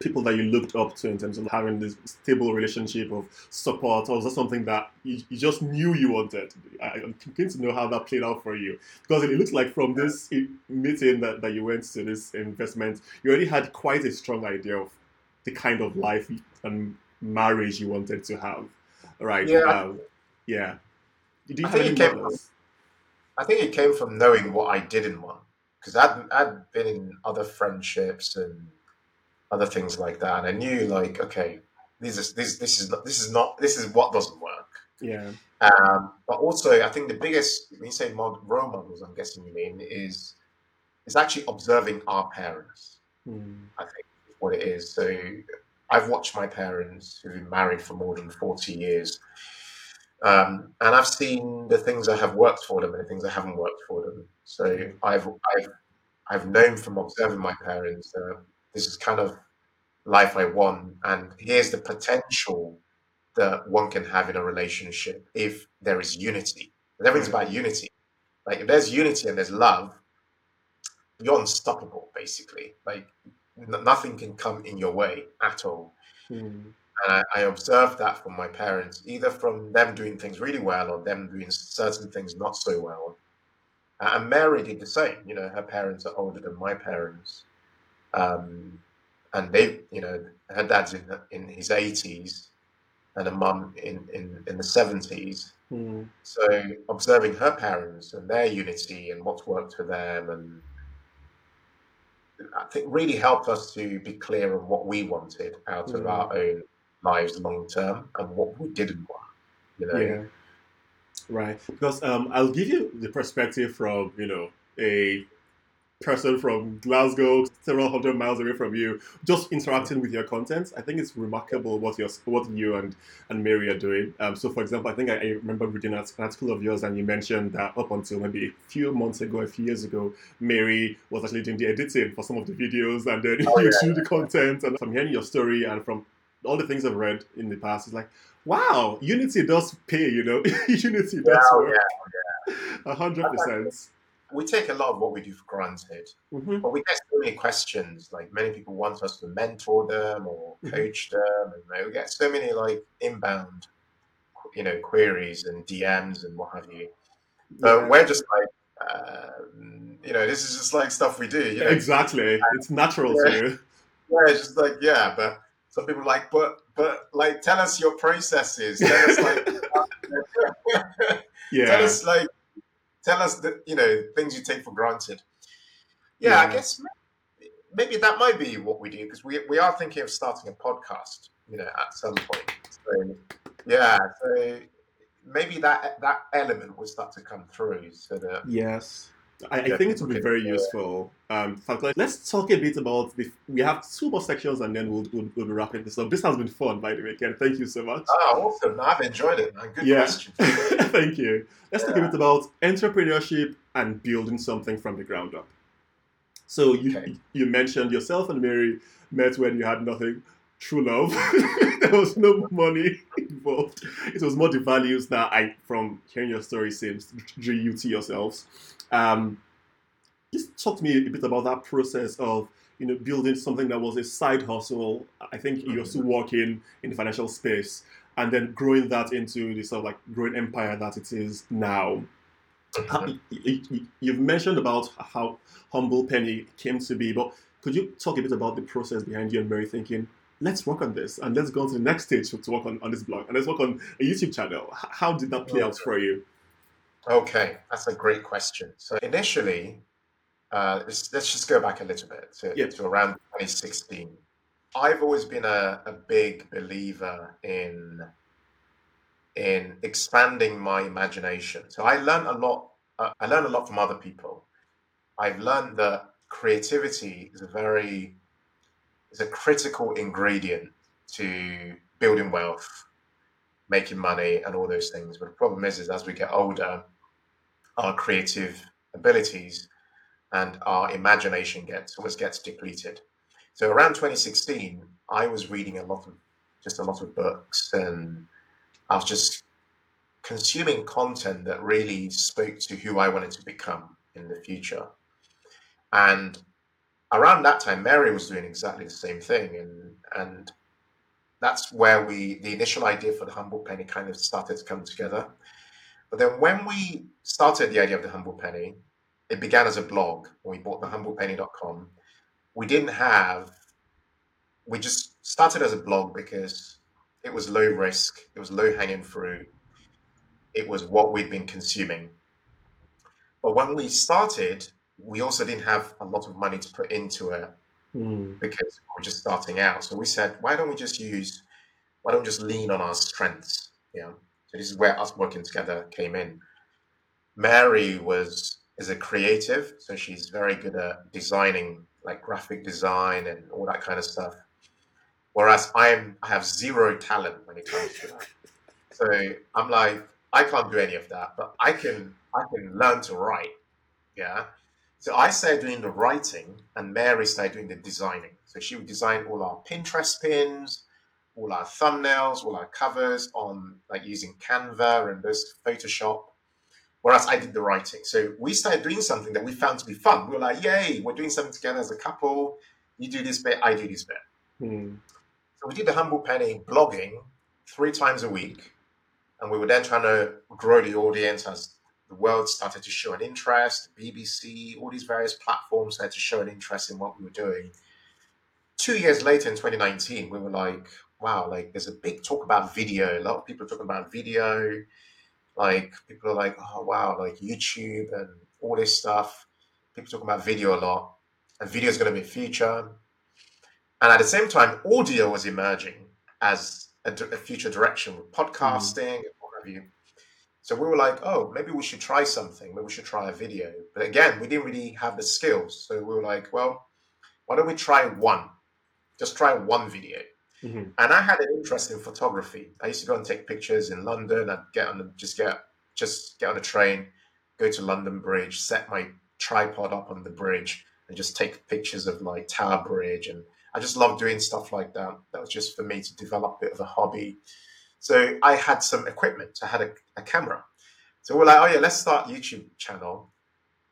people that you looked up to in terms of having this stable relationship of support, or was that something that you, you just knew you wanted? I, am keen to know how that played out for you because it looks like from this meeting that, that you went to this investment, you already had quite a strong idea of the kind of life and marriage you wanted to have, right? Yeah. Um, yeah. Did you I have any From, I think it came from knowing what I didn't want because I'd, I'd been in other friendships and other things like that. And I knew like, okay, this is this this is this is not this is what doesn't work. Yeah. Um, but also, I think the biggest when you say mod, role models, I'm guessing you mean is is actually observing our parents. Mm. I think what it is. So I've watched my parents who've been married for more than forty years. Um, and I've seen the things that have worked for them and the things that haven't worked for them. So I've I've I've known from observing my parents that this is kind of life I want, and here's the potential that one can have in a relationship if there is unity. Everything's about unity. Like if there's unity and there's love, you're unstoppable, basically. Like n- nothing can come in your way at all. Mm. And I, I, observed that from my parents, either from them doing things really well or them doing certain things not so well. and Mary did the same. You know, her parents are older than my parents. Um, and they, you know, her dad's in, in his 80s and a mum in, in, in the 70s. Mm. So observing her parents and their unity and what's worked for them and I think really helped us to be clear on what we wanted out of our hmm. own lives long term and what we didn't want. You know? Yeah. Right. Because um, I'll give you the perspective from, you know, a person from Glasgow, several hundred miles away from you, just interacting with your content. I think it's remarkable what you what you and and Mary are doing. Um, so, for example, I think I, I remember reading an article of yours, and you mentioned that up until maybe a few months ago, a few years ago, Mary was actually doing the editing for some of the videos, and then oh, you yeah. do the content. And from hearing your story and from all the things I've read in the past, it's like, wow, Unity does pay. You know, Unity does work. Yeah, A hundred percent we take a lot of what we do for granted, mm-hmm. but we get so many questions. Like many people want us to mentor them or mm-hmm. coach them, and we get so many like inbound, you know, queries and DMs and what have you. But yeah. we're just like, uh, you know, this is just like stuff we do. You know? Exactly, and, it's natural yeah. to you. Yeah, it's just like yeah, but some people are like, but but like, tell us your processes. Tell us like, yeah. tell us like, tell us the you know things you take for granted. Yeah, Yeah. I guess maybe, maybe that might be what we do because we we are thinking of starting a podcast. You know, at some point. So yeah, so maybe that that element will start to come through. So that Yes. I, I think it would be very useful. Um, let's talk a bit about the. We have two more sections and then we'll, we'll, we'll be wrapping this up. This has been fun, by the way, Ken. Thank you so much. oh, awesome! I've enjoyed it, man. Good Yeah. question. Thank you. Let's talk a bit about entrepreneurship and building something from the ground up. So you Okay. you mentioned yourself and Mary met when you had nothing, true love. there was no money involved. It was more the values that I, from hearing your story, seems drew you to yourselves. Um, just talk to me a bit about that process of you know building something that was a side hustle. I think you're still working in the financial space, and then growing that into the sort of like growing empire that it is now. How- Mhm. y- You've mentioned about how Humble Penny came to be, but could you talk a bit about the process behind you and Mary thinking, let's work on this and let's go on to the next stage to work on, on this blog and let's work on a YouTube channel? How did that play out for you? Okay, that's a great question. So initially, uh, let's, let's just go back a little bit to, Yeah. to around 2016. I've always been a, a big believer in in expanding my imagination. So I learned a lot. Uh, I learned a lot from other people. I've learned that creativity is a very is a critical ingredient to building wealth, making money, and all those things. But the problem is, is as we get older, our creative abilities and our imagination gets almost gets depleted. So around 2016, I was reading a lot of just a lot of books, and I was just consuming content that really spoke to who I wanted to become in the future. And around that time, Mary was doing exactly the same thing, and and that's where we the initial idea for the humble penny kind of started to come together. But then when we started the idea of the humble penny, it began as a blog. When we bought the humblepenny.com, we didn't have we just started as a blog because it was low risk, it was low hanging fruit, it was what we'd been consuming. But when we started, we also didn't have a lot of money to put into it Mm, because we were just starting out. So we said, why don't we just use, why don't we just lean on our strengths? You know, so this is where us working together came in. Mary was is a creative, so she's very good at designing, like graphic design and all that kind of stuff. Whereas I'm, I have zero talent when it comes to that. So I'm like, I can't do any of that, but I can, I can learn to write. Yeah. So I started doing the writing, and Mary started doing the designing. So she would design all our Pinterest pins, all our thumbnails, all our covers on like using Canva and those Photoshop. Whereas I did the writing. So we started doing something that we found to be fun. We were like, "Yay, we're doing something together as a couple. You do this bit, I do this bit." mm, So we did the Humble Penny blogging three times a week, and we were then trying to grow the audience as the world started to show an interest. BBC, all these various platforms started to show an interest in what we were doing. Two years later, in 2019, we were like, "Wow! Like, there's a big talk about video. A lot of people are talking about video. Like, people are like, oh wow, like YouTube and all this stuff. People talking about video a lot, and video is going to be future." And at the same time, audio was emerging as a, a future direction with mm-hmm. podcasting and what have you. So we were like, oh, maybe we should try something. Maybe we should try a video. But again, we didn't really have the skills. So we were like, well, why don't we try one? Just try one video. Mhm. And I had an interest in photography. I used to go and take pictures in London. I'd get on the, just get just get on a train, go to London Bridge, set my tripod up on the bridge, and just take pictures of like Tower Bridge. And I just loved doing stuff like that. That was just for me to develop a bit of a hobby. So I had some equipment. I had a, a camera. So we're like, oh yeah, let's start YouTube channel.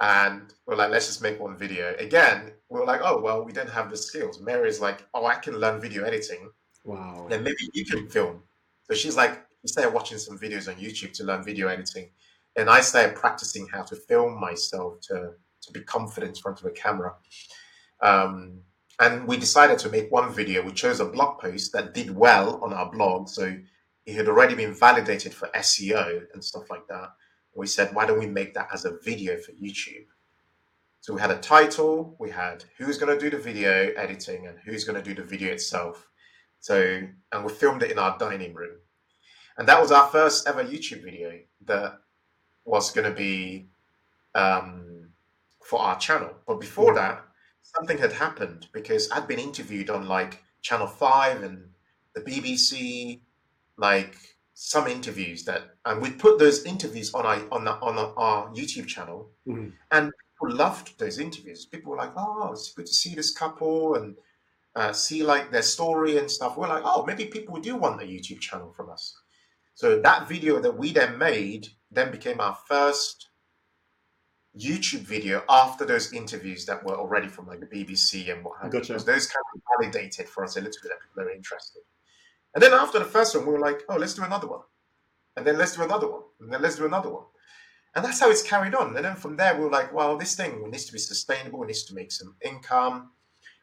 And we're like, let's just make one video. Again, we are like, oh well, we don't have the skills. Mary's like, oh, I can learn video editing Wow. then maybe you can film. So she's like, she started watching some videos on YouTube to learn video editing. And I started practicing how to film myself to, to be confident in front of a camera. Um, and we decided to make one video. We chose a blog post that did well on our blog, so it had already been validated for SEO and stuff like that. We said, why don't we make that as a video for YouTube? So we had a title, we had who's going to do the video editing and who's going to do the video itself. So, and we filmed it in our dining room. And that was our first ever YouTube video that was going to be um, for our channel. But before mm. that, something had happened because I'd been interviewed on like Channel 5 and the BBC, like some interviews that, and we put those interviews on our, on, the, on our YouTube channel. Mm. And people loved those interviews. People were like, oh, it's good to see this couple and uh, see like their story and stuff. We're like, oh, maybe people do want a YouTube channel from us. So that video that we then made then became our first YouTube video after those interviews that were already from like the BBC and what have you. Because those kind of validated for us a little bit that people are interested. And then after the first one, we were like, oh, let's do another one. And then let's do another one. And then let's do another one. And that's how it's carried on. And then from there, we were like, well, this thing needs to be sustainable. It needs to make some income.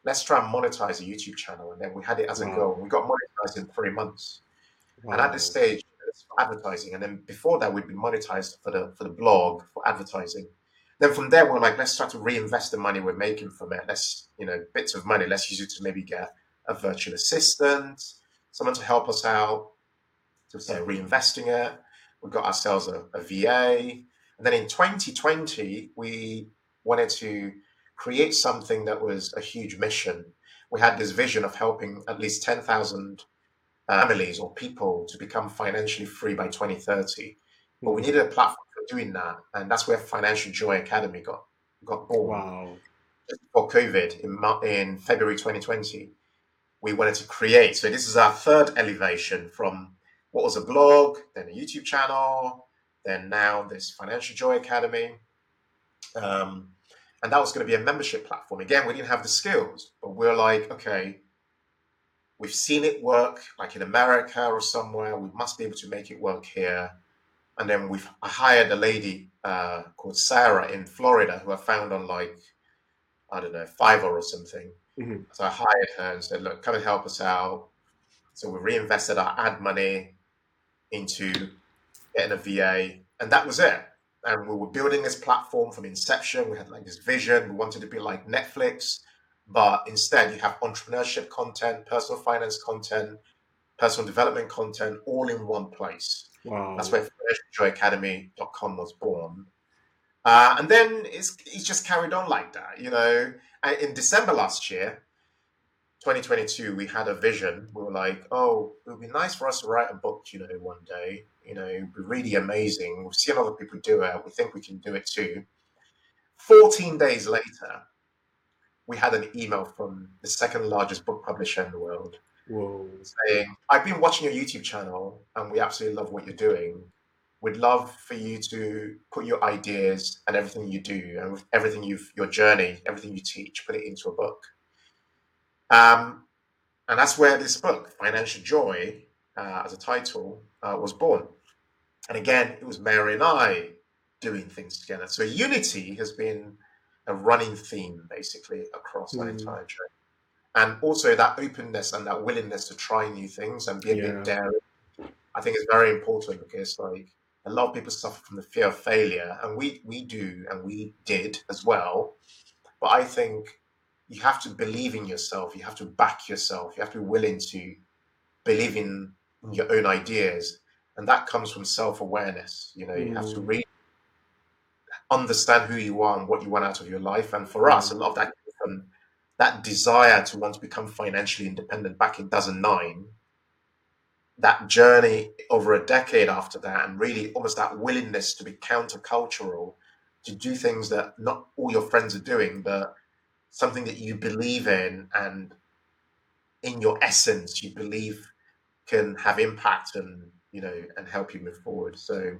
Let's try and monetize a YouTube channel. And then we had it as a wow. goal. We got monetized in three months. Wow. And at this stage, for advertising. And then before that, we'd been monetized for the for the blog for advertising. Then from there, we're like, let's start to reinvest the money we're making from it. Let's, you know, bits of money. Let's use it to maybe get a virtual assistant, someone to help us out, to say reinvesting it. We got ourselves a, a VA. And then in 2020, we wanted to create something that was a huge mission. We had this vision of helping at least 10,000 uh, families or people to become financially free by 2030. But we hmm. needed a platform for doing that, and that's where Financial Joy Academy got got born. Wow! Just before COVID in in February 2020, we wanted to create. So this is our third elevation from what was a blog, then a YouTube channel, then now this Financial Joy Academy. Um, and that was going to be a membership platform. Again, we didn't have the skills, but we're like, okay, We've seen it work, like in America or somewhere. We must be able to make it work here. And then we've I hired a lady uh, called Sarah in Florida who I found on like I don't know Fiverr or something. Mm-hmm. So I hired her and said, "Look, come and help us out." So we reinvested our ad money into getting a VA, and that was it. And we were building this platform from inception. We had like this vision. We wanted to be like Netflix but instead you have entrepreneurship content, personal finance content, personal development content all in one place. Wow. That's where financialjoyacademy.com was born. Uh, and then it's, it's just carried on like that, you know. In December last year, 2022, we had a vision. We were like, oh, it would be nice for us to write a book, you know, one day. You know, it'd be really amazing. We've seen other people do it. We think we can do it too. 14 days later, we had an email from the second largest book publisher in the world Whoa. saying, I've been watching your YouTube channel and we absolutely love what you're doing. We'd love for you to put your ideas and everything you do and everything you've, your journey, everything you teach, put it into a book. Um, and that's where this book, Financial Joy, uh, as a title, uh, was born. And again, it was Mary and I doing things together. So Unity has been a running theme basically across mm. that entire journey. And also that openness and that willingness to try new things and be a yeah. bit daring, I think is very important because like a lot of people suffer from the fear of failure, and we we do and we did as well. But I think you have to believe in yourself. You have to back yourself. You have to be willing to believe in your own ideas, and that comes from self awareness. You know, you mm. have to mm. read understand who you are and what you want out of your life. And for us, a lot of that from that desire to want to become financially independent back in 2009 that journey over a decade after that and really almost that willingness to be countercultural to do things that not all your friends are doing but something that you believe in and in your essence you believe can have impact and you know and help you move forward so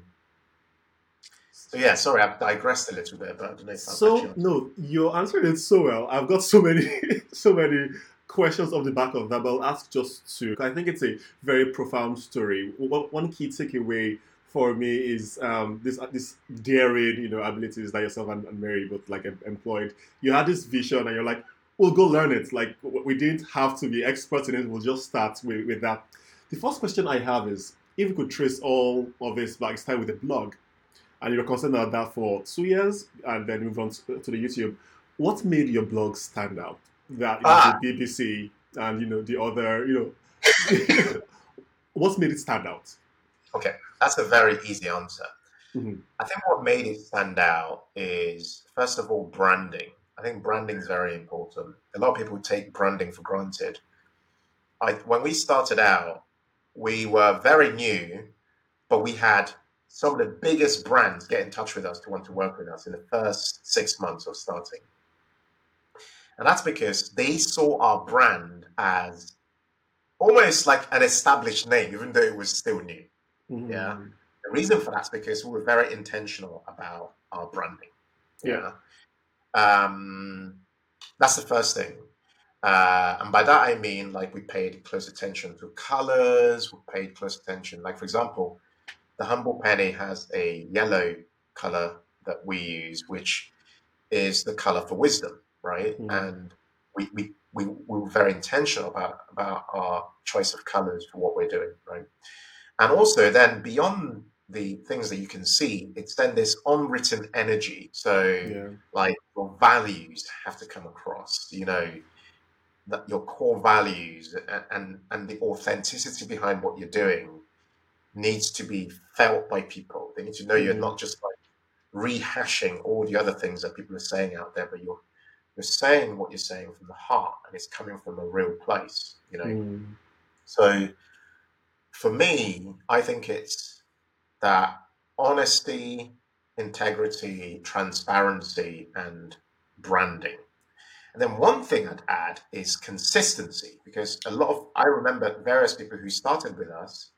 so yeah, sorry, I've digressed a little bit, but I don't know if So no, you're answering it so well. I've got so many, so many questions off the back of that, but I'll ask just two. I think it's a very profound story. One key takeaway for me is um, this uh, this daring, you know, abilities that yourself and, and Mary both like employed. You had this vision, and you're like, we'll go learn it. Like we didn't have to be experts in it. We'll just start with, with that. The first question I have is if you could trace all of this back, start with a blog, and you're concerned about that for two years, and then move on to, to the YouTube. What made your blog stand out? That Ah. the BBC and you know the other, you know, what's made it stand out? Okay, that's a very easy answer. Mhm. I think what made it stand out is, first of all, branding. I think branding is very important. A lot of people take branding for granted. I, when we started out, we were very new, but we had some of the biggest brands get in touch with us to want to work with us in the first six months of starting. And that's because they saw our brand as almost like an established name, even though it was still new. Yeah. Mhm. The reason for that is because we were very intentional about our branding. Yeah. Um, that's the first thing. Uh, and by that I mean like we paid close attention to colors, we paid close attention. Like for example, the humble penny has a yellow color that we use, which is the color for wisdom, right? Mhm. And we, we, we, we were very intentional about, about our choice of colors for what we're doing, right? And also then beyond the things that you can see, it's then this unwritten energy. So Yeah. like your values have to come across you know that your core values and, and and the authenticity behind what you're doing needs to be felt by people they need to know you're Mhm. not just like rehashing all the other things that people are saying out there but you're you're saying what you're saying from the heart and it's coming from a real place you know Mm. so for me, I think it's that honesty, integrity, transparency, and branding. And then one thing I'd add is consistency, because a lot of I remember various people who started with us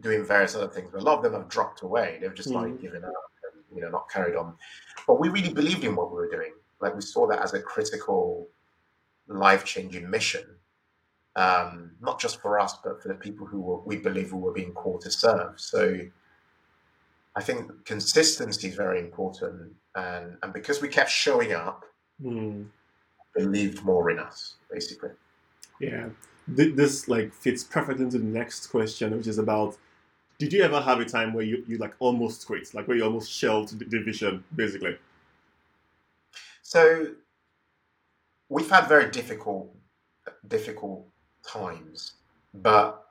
doing various other things, but a lot of them have dropped away. They've just like Mhm. given up and you know not carried on. But we really believed in what we were doing. Like we saw that as a critical, life-changing mission um, not just for us, but for the people who were, we believe we were being called to serve. So I think consistency is very important. And, and because we kept showing up, Mm. believed more in us, basically. Yeah, this like fits perfectly into the next question, which is about: Did you ever have a time where you, you like almost quit, like where you almost shelved the, the vision, basically? So we've had very difficult, difficult times, but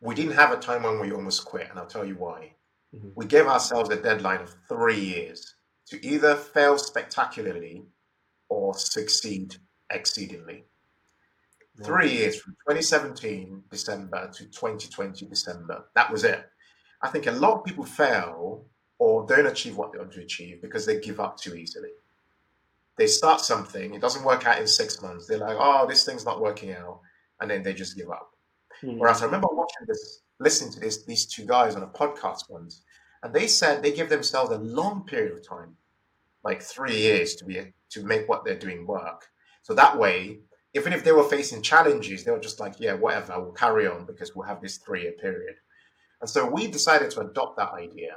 we didn't have a time when we almost quit. And I'll tell you why. Mhm. We gave ourselves a deadline of three years to either fail spectacularly or succeed exceedingly. Three years from 2017 December to 2020 December. That was it. I think a lot of people fail or don't achieve what they want to achieve because they give up too easily. They start something, it doesn't work out in six months. They're like, oh, this thing's not working out. And then they just give up. Mm. Whereas I remember watching this, listening to this, these two guys on a podcast once, and they said they give themselves a long period of time, like three years, to be to make what they're doing work. So that way, even if they were facing challenges, they were just like, yeah, whatever, we'll carry on because we'll have this three-year period. And so we decided to adopt that idea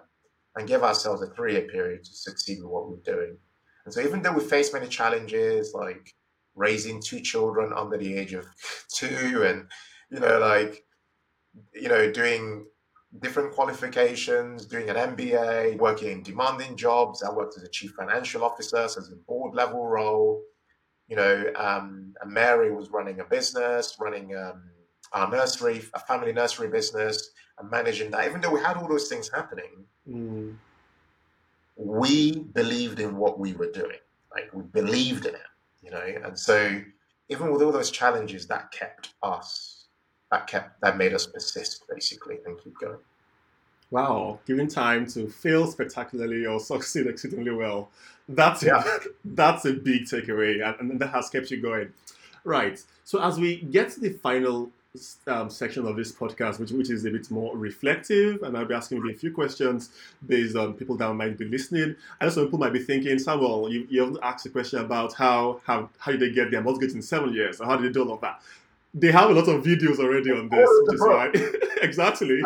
and give ourselves a three-year period to succeed with what we're doing. And so even though we face many challenges like raising two children under the age of two and you know, like, you know, doing different qualifications, doing an MBA, working in demanding jobs. I worked as a chief financial officer, so as a board level role. You know, um, Mary was running a business, running um, our nursery, a family nursery business, and managing that. Even though we had all those things happening, Mm. We believed in what we were doing. Like we believed in it, you know. And so, even with all those challenges, that kept us, that kept, that made us persist, basically, and keep going. Wow, given time to fail spectacularly or succeed exceedingly well. That's a, Yeah. that's a big takeaway, and, and that has kept you going. Right. So as we get to the final um, section of this podcast, which, which is a bit more reflective, and I'll be asking maybe a few questions based on people that might be listening. I know some people might be thinking, Samuel, you, you asked a question about how, how how did they get their mortgage in seven years, or how did they do all of that? They have a lot of videos already on this, Oh, which is why exactly.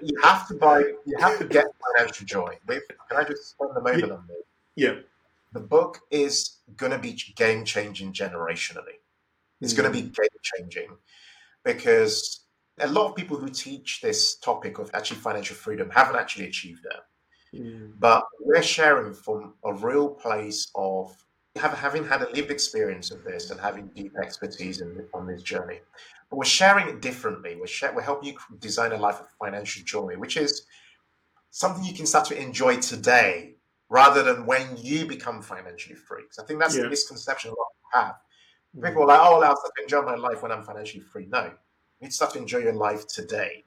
You have to buy, you have to get financial joy. Wait, Can I just spend a moment on this? Yeah. The book is going to be game changing generationally. It's Mm. going to be game changing because a lot of people who teach this topic of actually financial freedom haven't actually achieved it. Mm. But we're sharing from a real place of have, having had a lived experience of this and having deep expertise in, on this journey. But we're sharing it differently. We're, share, we're helping you design a life of financial joy, which is something you can start to enjoy today rather than when you become financially free. Because I think that's Yeah. the misconception a lot of people have. Mm. People are like, oh, I'll start to enjoy my life when I'm financially free. No, you need to start to enjoy your life today.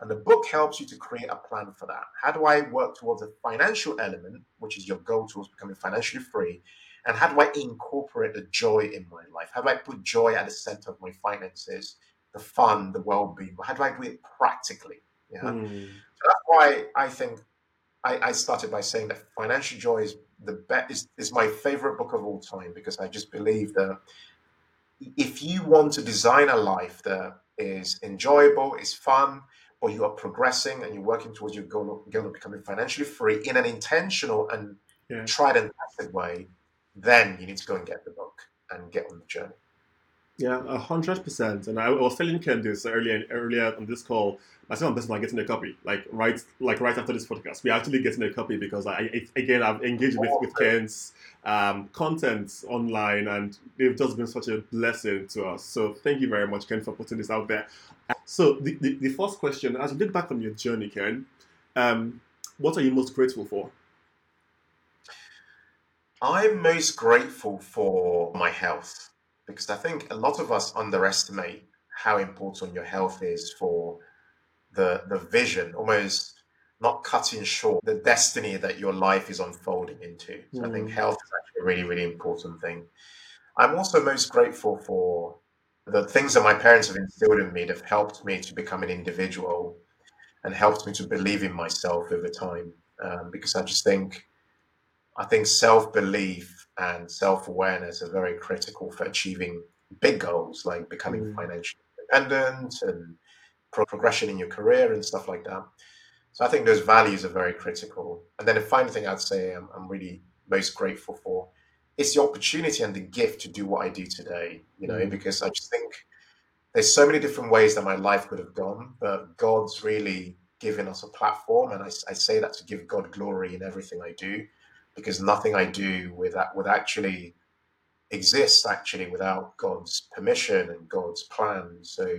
And the book helps you to create a plan for that. How do I work towards a financial element, which is your goal towards becoming financially free? And how do I incorporate the joy in my life? How do I put joy at the center of my finances, the fun, the well being? How do I do it practically? Yeah. Mm. So that's why I think I, I started by saying that Financial Joy is the best is, is my favorite book of all time because I just believe that if you want to design a life that is enjoyable, is fun, or you are progressing and you're working towards your goal of, goal of becoming financially free in an intentional and Yeah. tried and tested way, then you need to go and get the book and get on the journey. Yeah, a hundred percent. And I, I was telling Ken this earlier earlier on this call. Myself and Best are getting a copy, like right like right after this podcast. We're actually getting a copy because I, I again I've engaged with, with Ken's um, content online, and they've just been such a blessing to us. So thank you very much, Ken, for putting this out there. So the, the, the first question, as you look back on your journey, Ken, um, what are you most grateful for? I'm most grateful for my health because I think a lot of us underestimate how important your health is for the the vision, almost not cutting short the destiny that your life is unfolding into. So I think Mm. health is actually a really, really important thing. I'm also most grateful for the things that my parents have instilled in me that have helped me to become an individual and helped me to believe in myself over time. Um, because I just think I think self belief and self awareness are very critical for achieving big goals like becoming Mm. financially independent and pro- progression in your career and stuff like that. So I think those values are very critical. And then the final thing I'd say I'm, I'm really most grateful for is the opportunity and the gift to do what I do today, you know, Mm. because I just think there's so many different ways that my life could have gone, but God's really given us a platform. And I, I say that to give God glory in everything I do because nothing I do with that would actually exist actually without God's permission and God's plan. So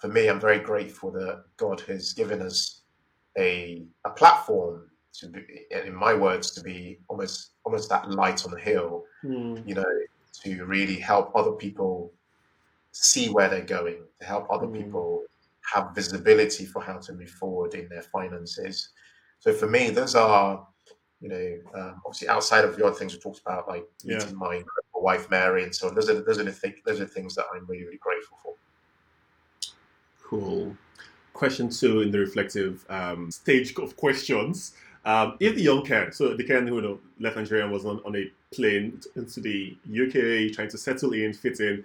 for me, I'm very grateful that God has given us a a platform to be, in my words, to be almost almost that light on the hill, Mm. you know, to really help other people see where they're going, to help other Mm. people have visibility for how to move forward in their finances. So for me, those are you know, um, obviously outside of the other things we talked about, like Yeah. meeting my incredible wife Mary and so on. Those are those are the things those are things that I'm really really grateful for. Cool. Question two in the reflective um, stage of questions. Um, if the young Ken, so the Ken who you know, left Nigeria and was on, on a plane into the UK, trying to settle in, fit in,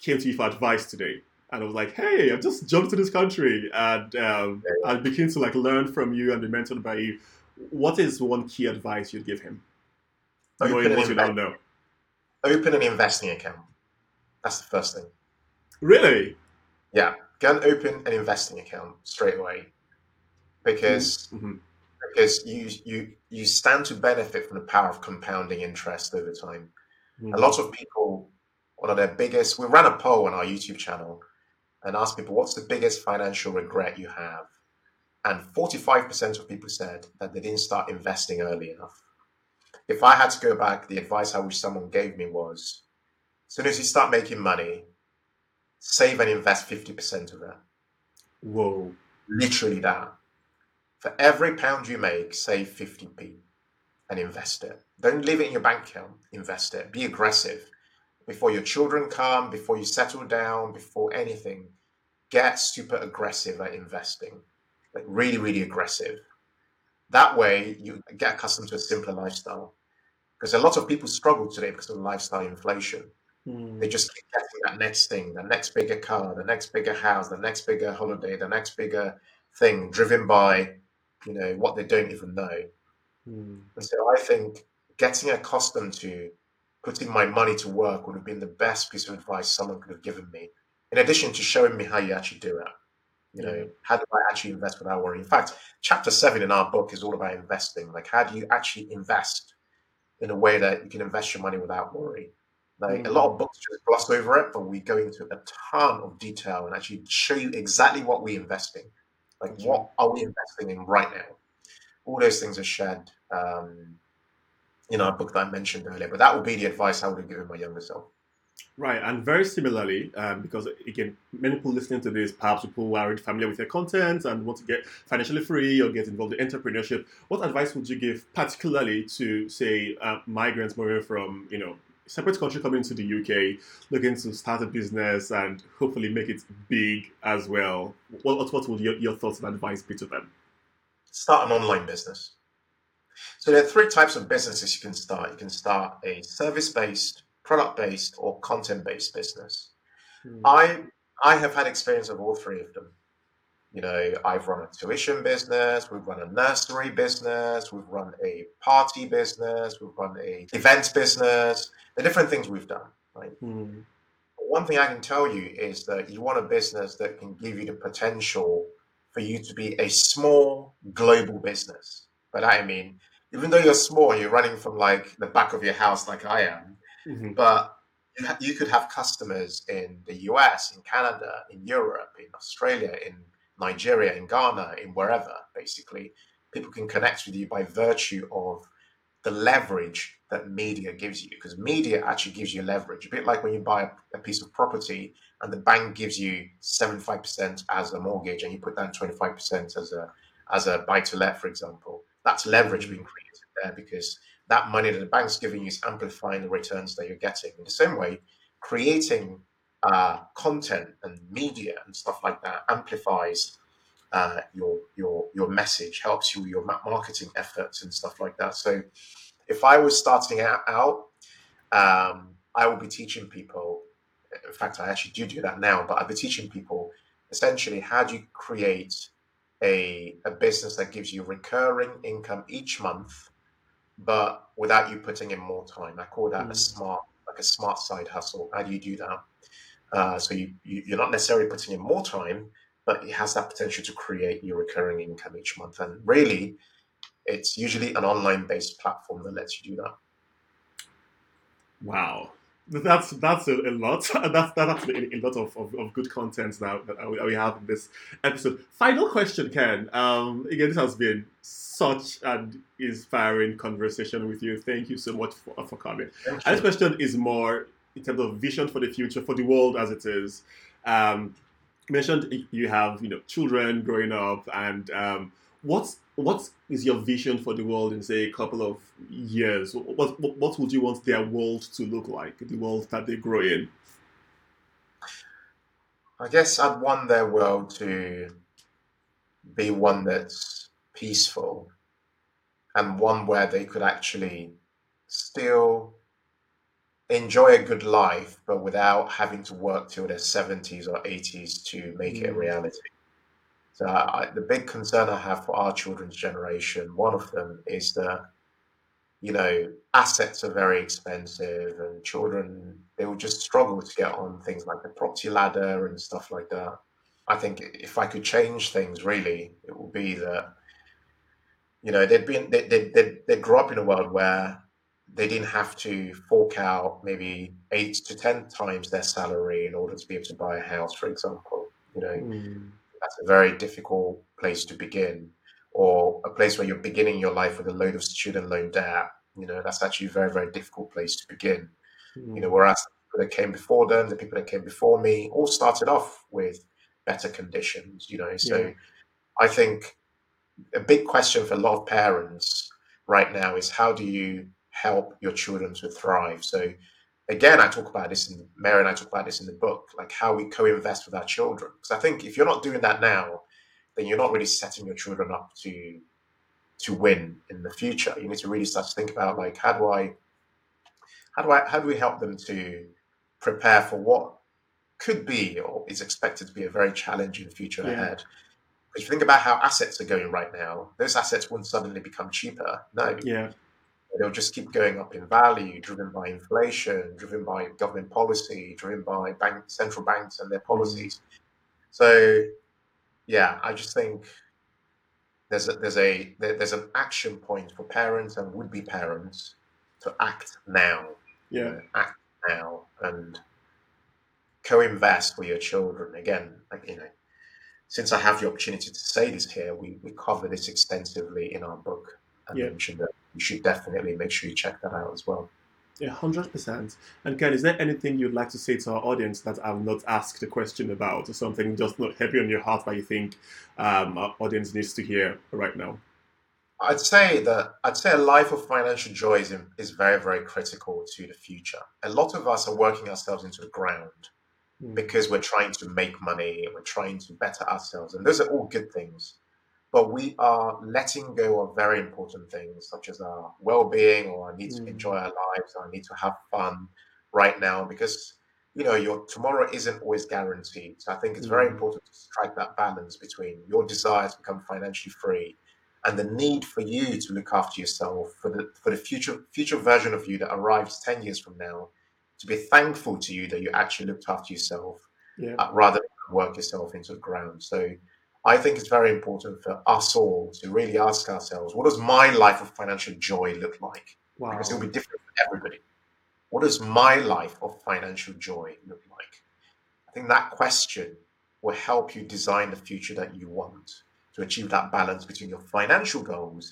came to you for advice today. And I was like, hey, I've just jumped to this country and um, I begin to like learn from you and be mentored by you. What is one key advice you'd give him? Open Knowing an, what you don't know. open an investing account. That's the first thing. Really? Yeah, go and open an investing account straight away because hmm because you you you stand to benefit from the power of compounding interest over time. Mm-hmm. A lot of people, one of their biggest, we ran a poll on our YouTube channel and asked people, what's the biggest financial regret you have? And 45% of people said that they didn't start investing early enough. If I had to go back, the advice I wish someone gave me was as soon as you start making money, save and invest 50% of that. Whoa. Literally that. For every pound you make, save 50p and invest it. Don't leave it in your bank account, invest it. Be aggressive. Before your children come, before you settle down, before anything, get super aggressive at investing. Like really, really aggressive. That way you get accustomed to a simpler lifestyle. Because a lot of people struggle today because of lifestyle inflation. Mm. They just keep getting that next thing, the next bigger car, the next bigger house, the next bigger holiday, the next bigger thing, driven by, you know, what they don't even know. Mm. And so I think getting accustomed to putting my money to work would have been the best piece of advice someone could have given me. In addition to showing me how you actually do it. You know, how do I actually invest without worry? In fact, chapter seven in our book is all about investing. Like, how do you actually invest in a way that you can invest your money without worry? Like, mm-hmm. a lot of books just gloss over it, but we go into a ton of detail and actually show you exactly what we're investing. Like, mm-hmm. what are we investing in right now? All those things are shared um, in our book that I mentioned earlier. But that would be the advice I would have given my younger self. Right, and very similarly, um, because again, many people listening to this, perhaps people who are already familiar with your content and want to get financially free or get involved in entrepreneurship, what advice would you give, particularly to say uh, migrants moving from you know separate country coming to the UK, looking to start a business and hopefully make it big as well? What what, what would your, your thoughts and advice be to them? Start an online business. So there are three types of businesses you can start. You can start a service based product based or content based business. Mm. I I have had experience of all three of them. You know, I've run a tuition business, we've run a nursery business, we've run a party business, we've run a events business, the different things we've done, right? Mm. One thing I can tell you is that you want a business that can give you the potential for you to be a small global business. But I mean, even though you're small, you're running from like the back of your house, like I am, Mm-hmm. But you, could have customers in the US, in Canada, in Europe, in Australia, in Nigeria, in Ghana, in wherever, basically. People can connect with you by virtue of the leverage that media gives you because media actually gives you leverage a bit like when you buy a, a, piece of property and the bank gives you 75% as a mortgage and you put down 25% as a as a buy to let for example that's leverage being created there because that money that the bank's giving you is amplifying the returns that you're getting. In the same way, creating uh, content and media and stuff like that amplifies uh, your your your message, helps you your marketing efforts and stuff like that. So, if I was starting out, out um, I would be teaching people. In fact, I actually do do that now, but I'd be teaching people essentially how do you create a, a business that gives you recurring income each month but without you putting in more time. I call that mm. a smart, like a smart side hustle. How do you do that? Uh, so you, you are not necessarily putting in more time, but it has that potential to create your recurring income each month. And really, it's usually an online based platform that lets you do that. Wow, that's that's a, a lot. that's that's actually a, a lot of, of, of, good content now that we have in this episode. Final question, Ken. Um, again, this has been such an inspiring conversation with you. Thank you so much for, for coming. And this question is more in terms of vision for the future for the world as it is. Um, you mentioned you have you know children growing up, and um, what's what is your vision for the world in say a couple of years? What, what, what would you want their world to look like? The world that they grow in. I guess I'd want their world to be one that's peaceful and one where they could actually still enjoy a good life, but without having to work till their 70s or 80s to make mm. it a mm. reality. So I, the big concern I have for our children's generation, one of them is that you know assets are very expensive, and children they will just struggle to get on things like the property ladder and stuff like that. I think if I could change things, really, it would be that you know they'd been they they they they grew up in a world where they didn't have to fork out maybe eight to ten times their salary in order to be able to buy a house, for example. You know, mm that's a very difficult place to begin, or a place where you're beginning your life with a load of student loan debt. You know, that's actually a very, very difficult place to begin. Mm. You know, whereas the people that came before them, the people that came before me, all started off with better conditions. You know, so yeah. I think a big question for a lot of parents right now is how do you help your children to thrive? So again, I talk about this in Mary and I talk about this in the book, like how we co-invest with our children. Because I think if you're not doing that now, then you're not really setting your children up to to win in the future. You need to really start to think about like how do I how do I how do we help them to prepare for what could be or is expected to be a very challenging future yeah. ahead. Because if you think about how assets are going right now, those assets won't suddenly become cheaper. No. Yeah they'll just keep going up in value, driven by inflation, driven by government policy, driven by bank central banks and their policies. So, yeah, I just think there's a, there's a there's an action point for parents and would be parents to act now. Yeah, act now and co-invest for your children. Again, like you know, since I have the opportunity to say this here, we, we cover this extensively in our book and Yeah. mentioned that you should definitely make sure you check that out as well. yeah, hundred percent. And Ken, is there anything you'd like to say to our audience that I've not asked a question about, or something just not heavy on your heart that you think um, our audience needs to hear right now? I'd say that I'd say a life of financial joy is, is very very critical to the future. A lot of us are working ourselves into the ground Mm. because we're trying to make money, we're trying to better ourselves, and those are all good things. But we are letting go of very important things such as our well-being or our need to Mm. enjoy our lives or our need to have fun right now because you know your tomorrow isn't always guaranteed. So I think it's very Mm. important to strike that balance between your desire to become financially free and the need for you to look after yourself for the for the future future version of you that arrives 10 years from now to be thankful to you that you actually looked after yourself Yeah, uh, rather than work yourself into the ground. So I think it's very important for us all to really ask ourselves, what does my life of financial joy look like? wow. Because it'll be different for everybody. What does my life of financial joy look like? I think that question will help you design the future that you want to achieve that balance between your financial goals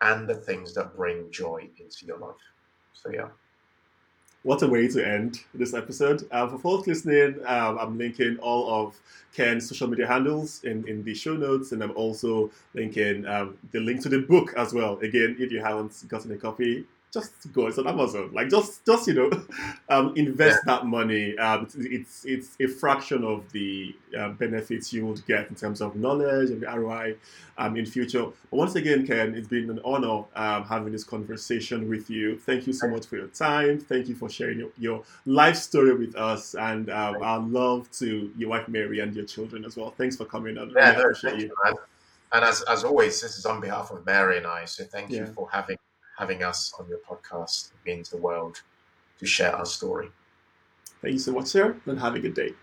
and the things that bring joy into your life. So yeah. What a way to end this episode. Uh, for folks listening, um, I'm linking all of Ken's social media handles in, in the show notes, and I'm also linking um, the link to the book as well. Again, if you haven't gotten a copy, just go. It's on Amazon. Like just, just you know, um, invest that money. Um, it's, it's it's a fraction of the uh, benefits you would get in terms of knowledge and the ROI um, in future. But once again, Ken, it's been an honor um, having this conversation with you. Thank you so much for your time. Thank you for sharing your, your life story with us, and um, our love to your wife Mary and your children as well. Thanks for coming on. Yeah, Really no, appreciate you. you, man. And as, as always, this is on behalf of Mary and I. So thank you for having having us on your podcast. Means the world to share our story. Thank you so much, sir, and have a good day.